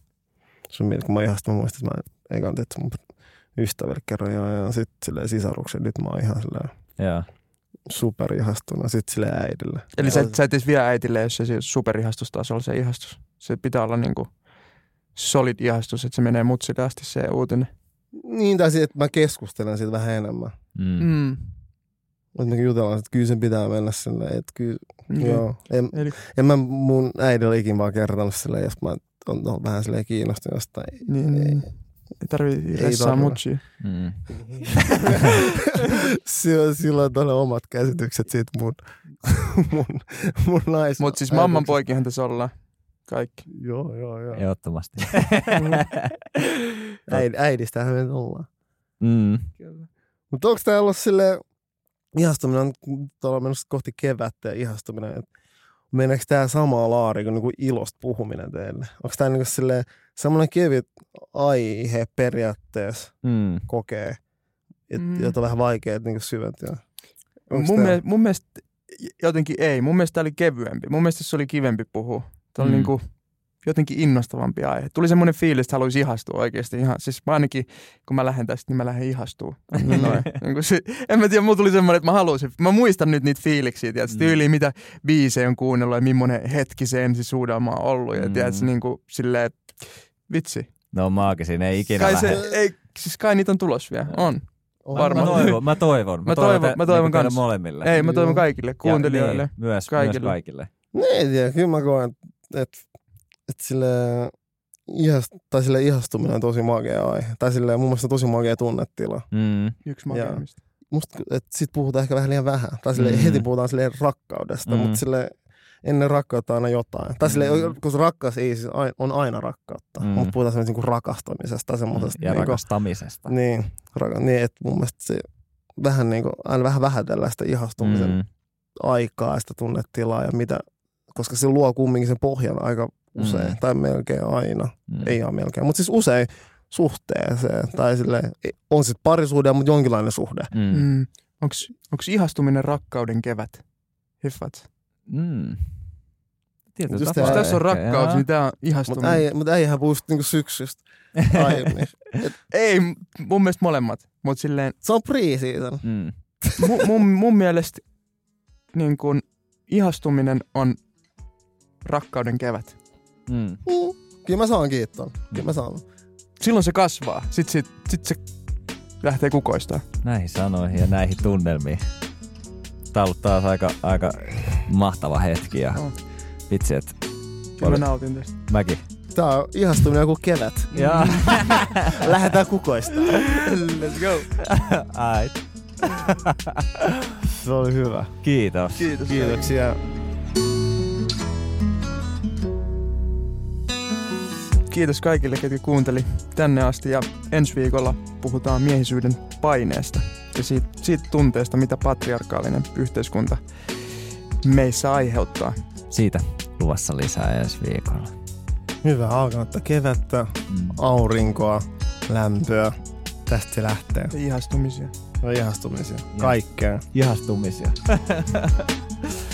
se on mieli, kun mä ihastun, mä muistan, että mä ekan että mun ystävälle kerran ja, ja sit silleen sisaruksen, nyt mä oon ihan silleen Joo. super ihastunut, sit silleen äidille. Eli sä, Ja- et- sä et edes vie äitille, jos se superihastustasolla se ihastus. Se pitää olla niinku solid ihastus, että se menee mutsille asti se uutinen. Niin, tai että mä keskustelen siitä vähän enemmän. Mm. Mm. Että me jutellaan, että kyllä sen pitää mennä silleen, että kyllä, Mm. joo. En, Eli, en mä mun äidille ikin vaan kertonut silleen, jos mä on, on vähän silleen kiinnostunut jostain. niin, niin. Ei tarvii Ei ressaa mutsia. Mm. Sillä, sillä on todella omat käsitykset siitä mun, mun, mun nais. Mutta siis mamman poikihan tässä ollaan. Kaikki. Joo, joo, joo. Ehdottomasti. Äid, äidistähän me nyt ollaan. mm. Mutta onko tämä ollut sille ihastuminen, on tuolla menossa kohti kevättä ja ihastuminen, että meneekö tämä samaa laari kuin niinku ilosta puhuminen teille? Onko tämä niinku sille semmoinen kevyt aihe periaatteessa Mm. kokee, et, Mm. jota on vähän vaikea niinku syventyä? Onks Mun, tää- mielestä, mun mielestä jotenkin ei. Mun mielestä tää oli kevyempi. Mun mielestä se oli kivempi puhua. Tämä oli Mm. niinku jotenkin innostavampi aihe. Tuli semmoinen fiilis, että haluaisi ihastua oikeasti. Ihan, siis mä ainakin, kun mä lähden tästä, niin mä lähden ihastua. Noin. niin kuin se, en mä tiedä, mulla tuli semmoinen, että mä haluaisin. Mä muistan nyt niitä fiiliksiä, tiedätkö, Mm. tyyliin, mitä biisejä on kuunnellut ja millainen hetki se ensisuudelma on ollut. Ja Mm. tiedätkö, niin kuin silleen, vitsi. No maagisia, ne ei ikinä Kai lähde. se, ei, siis kai niitä on tulos vielä. On. On. Mä varmaan. toivon, mä toivon. Mä toivon- mä toivon niinku teille kans. molemmille. Ei, mä toivon kaikille Ja kuuntelijoille. Niin, myös, kaikille. myös kaikille. Niin, tiedä, kyllä mä koen, että et, et sille, ihast, tai sille ihastuminen on tosi magea aihe. Tai sille mun mielestä tosi magea tunnetila. Mm. Yksi makeimmista. Musta, että sit puhutaan ehkä vähän liian vähän. Tai sille, Mm. heti puhutaan sille rakkaudesta, Mm. mutta sille ennen rakkautta aina jotain. Tai sille, Mm. koska rakkaus ei siis on aina rakkautta, Mm. mutta puhutaan semmoisesta niinku rakastamisesta tai semmoisesta. Ja niinku, rakastamisesta. Niin, raka, niin että mun mielestä se vähän niinku, aina vähän vähätellään sitä ihastumisen Mm. aikaa ja sitä tunnetilaa ja mitä, koska se luo kumminkin sen pohjan aika usein, Mm. tai melkein aina, Mm. ei ihan melkein, mutta siis usein suhteeseen, tai sille on sitten parisuhde, mutta jonkinlainen suhde. Mm. Mm. Onks ihastuminen rakkauden kevät? Hiffat. Mm. Tietyllä Jos tässä on ehkä, rakkaus, niin tää on Mutta ihastuminen. äijä, mut äijähän puhuu niinku syksystä aiemmin. Ei, mun mielestä molemmat. Mutta silleen, Se on pre-season. Mm. mu, mun, mun mielestä niin kun, ihastuminen on rakkauden kevät. Mm. Mm. Kyllä mä saan kiittää. Kyllä mä saan. Silloin se kasvaa. Sitten sit, sit se lähtee kukoistaan. Näihin sanoihin ja näihin tunnelmiin. Tää on ollut taas aika, aika mahtava hetki ja On. vitsi, että Kyllä mä nautin tästä. mäkin. Tää on ihastuminen joku kevät. Ja. Lähdetään kukoista. Let's go. Ai. Se oli hyvä. Kiitos. Kiitos. Kiitoksia. Kiitos kaikille, ketkä kuunteli tänne asti ja ensi viikolla puhutaan miehisyyden paineesta ja siitä, siitä tunteesta, mitä patriarkaalinen yhteiskunta meissä aiheuttaa. Siitä luvassa lisää ensi viikolla. Hyvää alkanutta kevättä, Mm. aurinkoa, lämpöä. Tästä se lähtee. Ihastumisia. Ja ihastumisia. Kaikkea. Ihastumisia.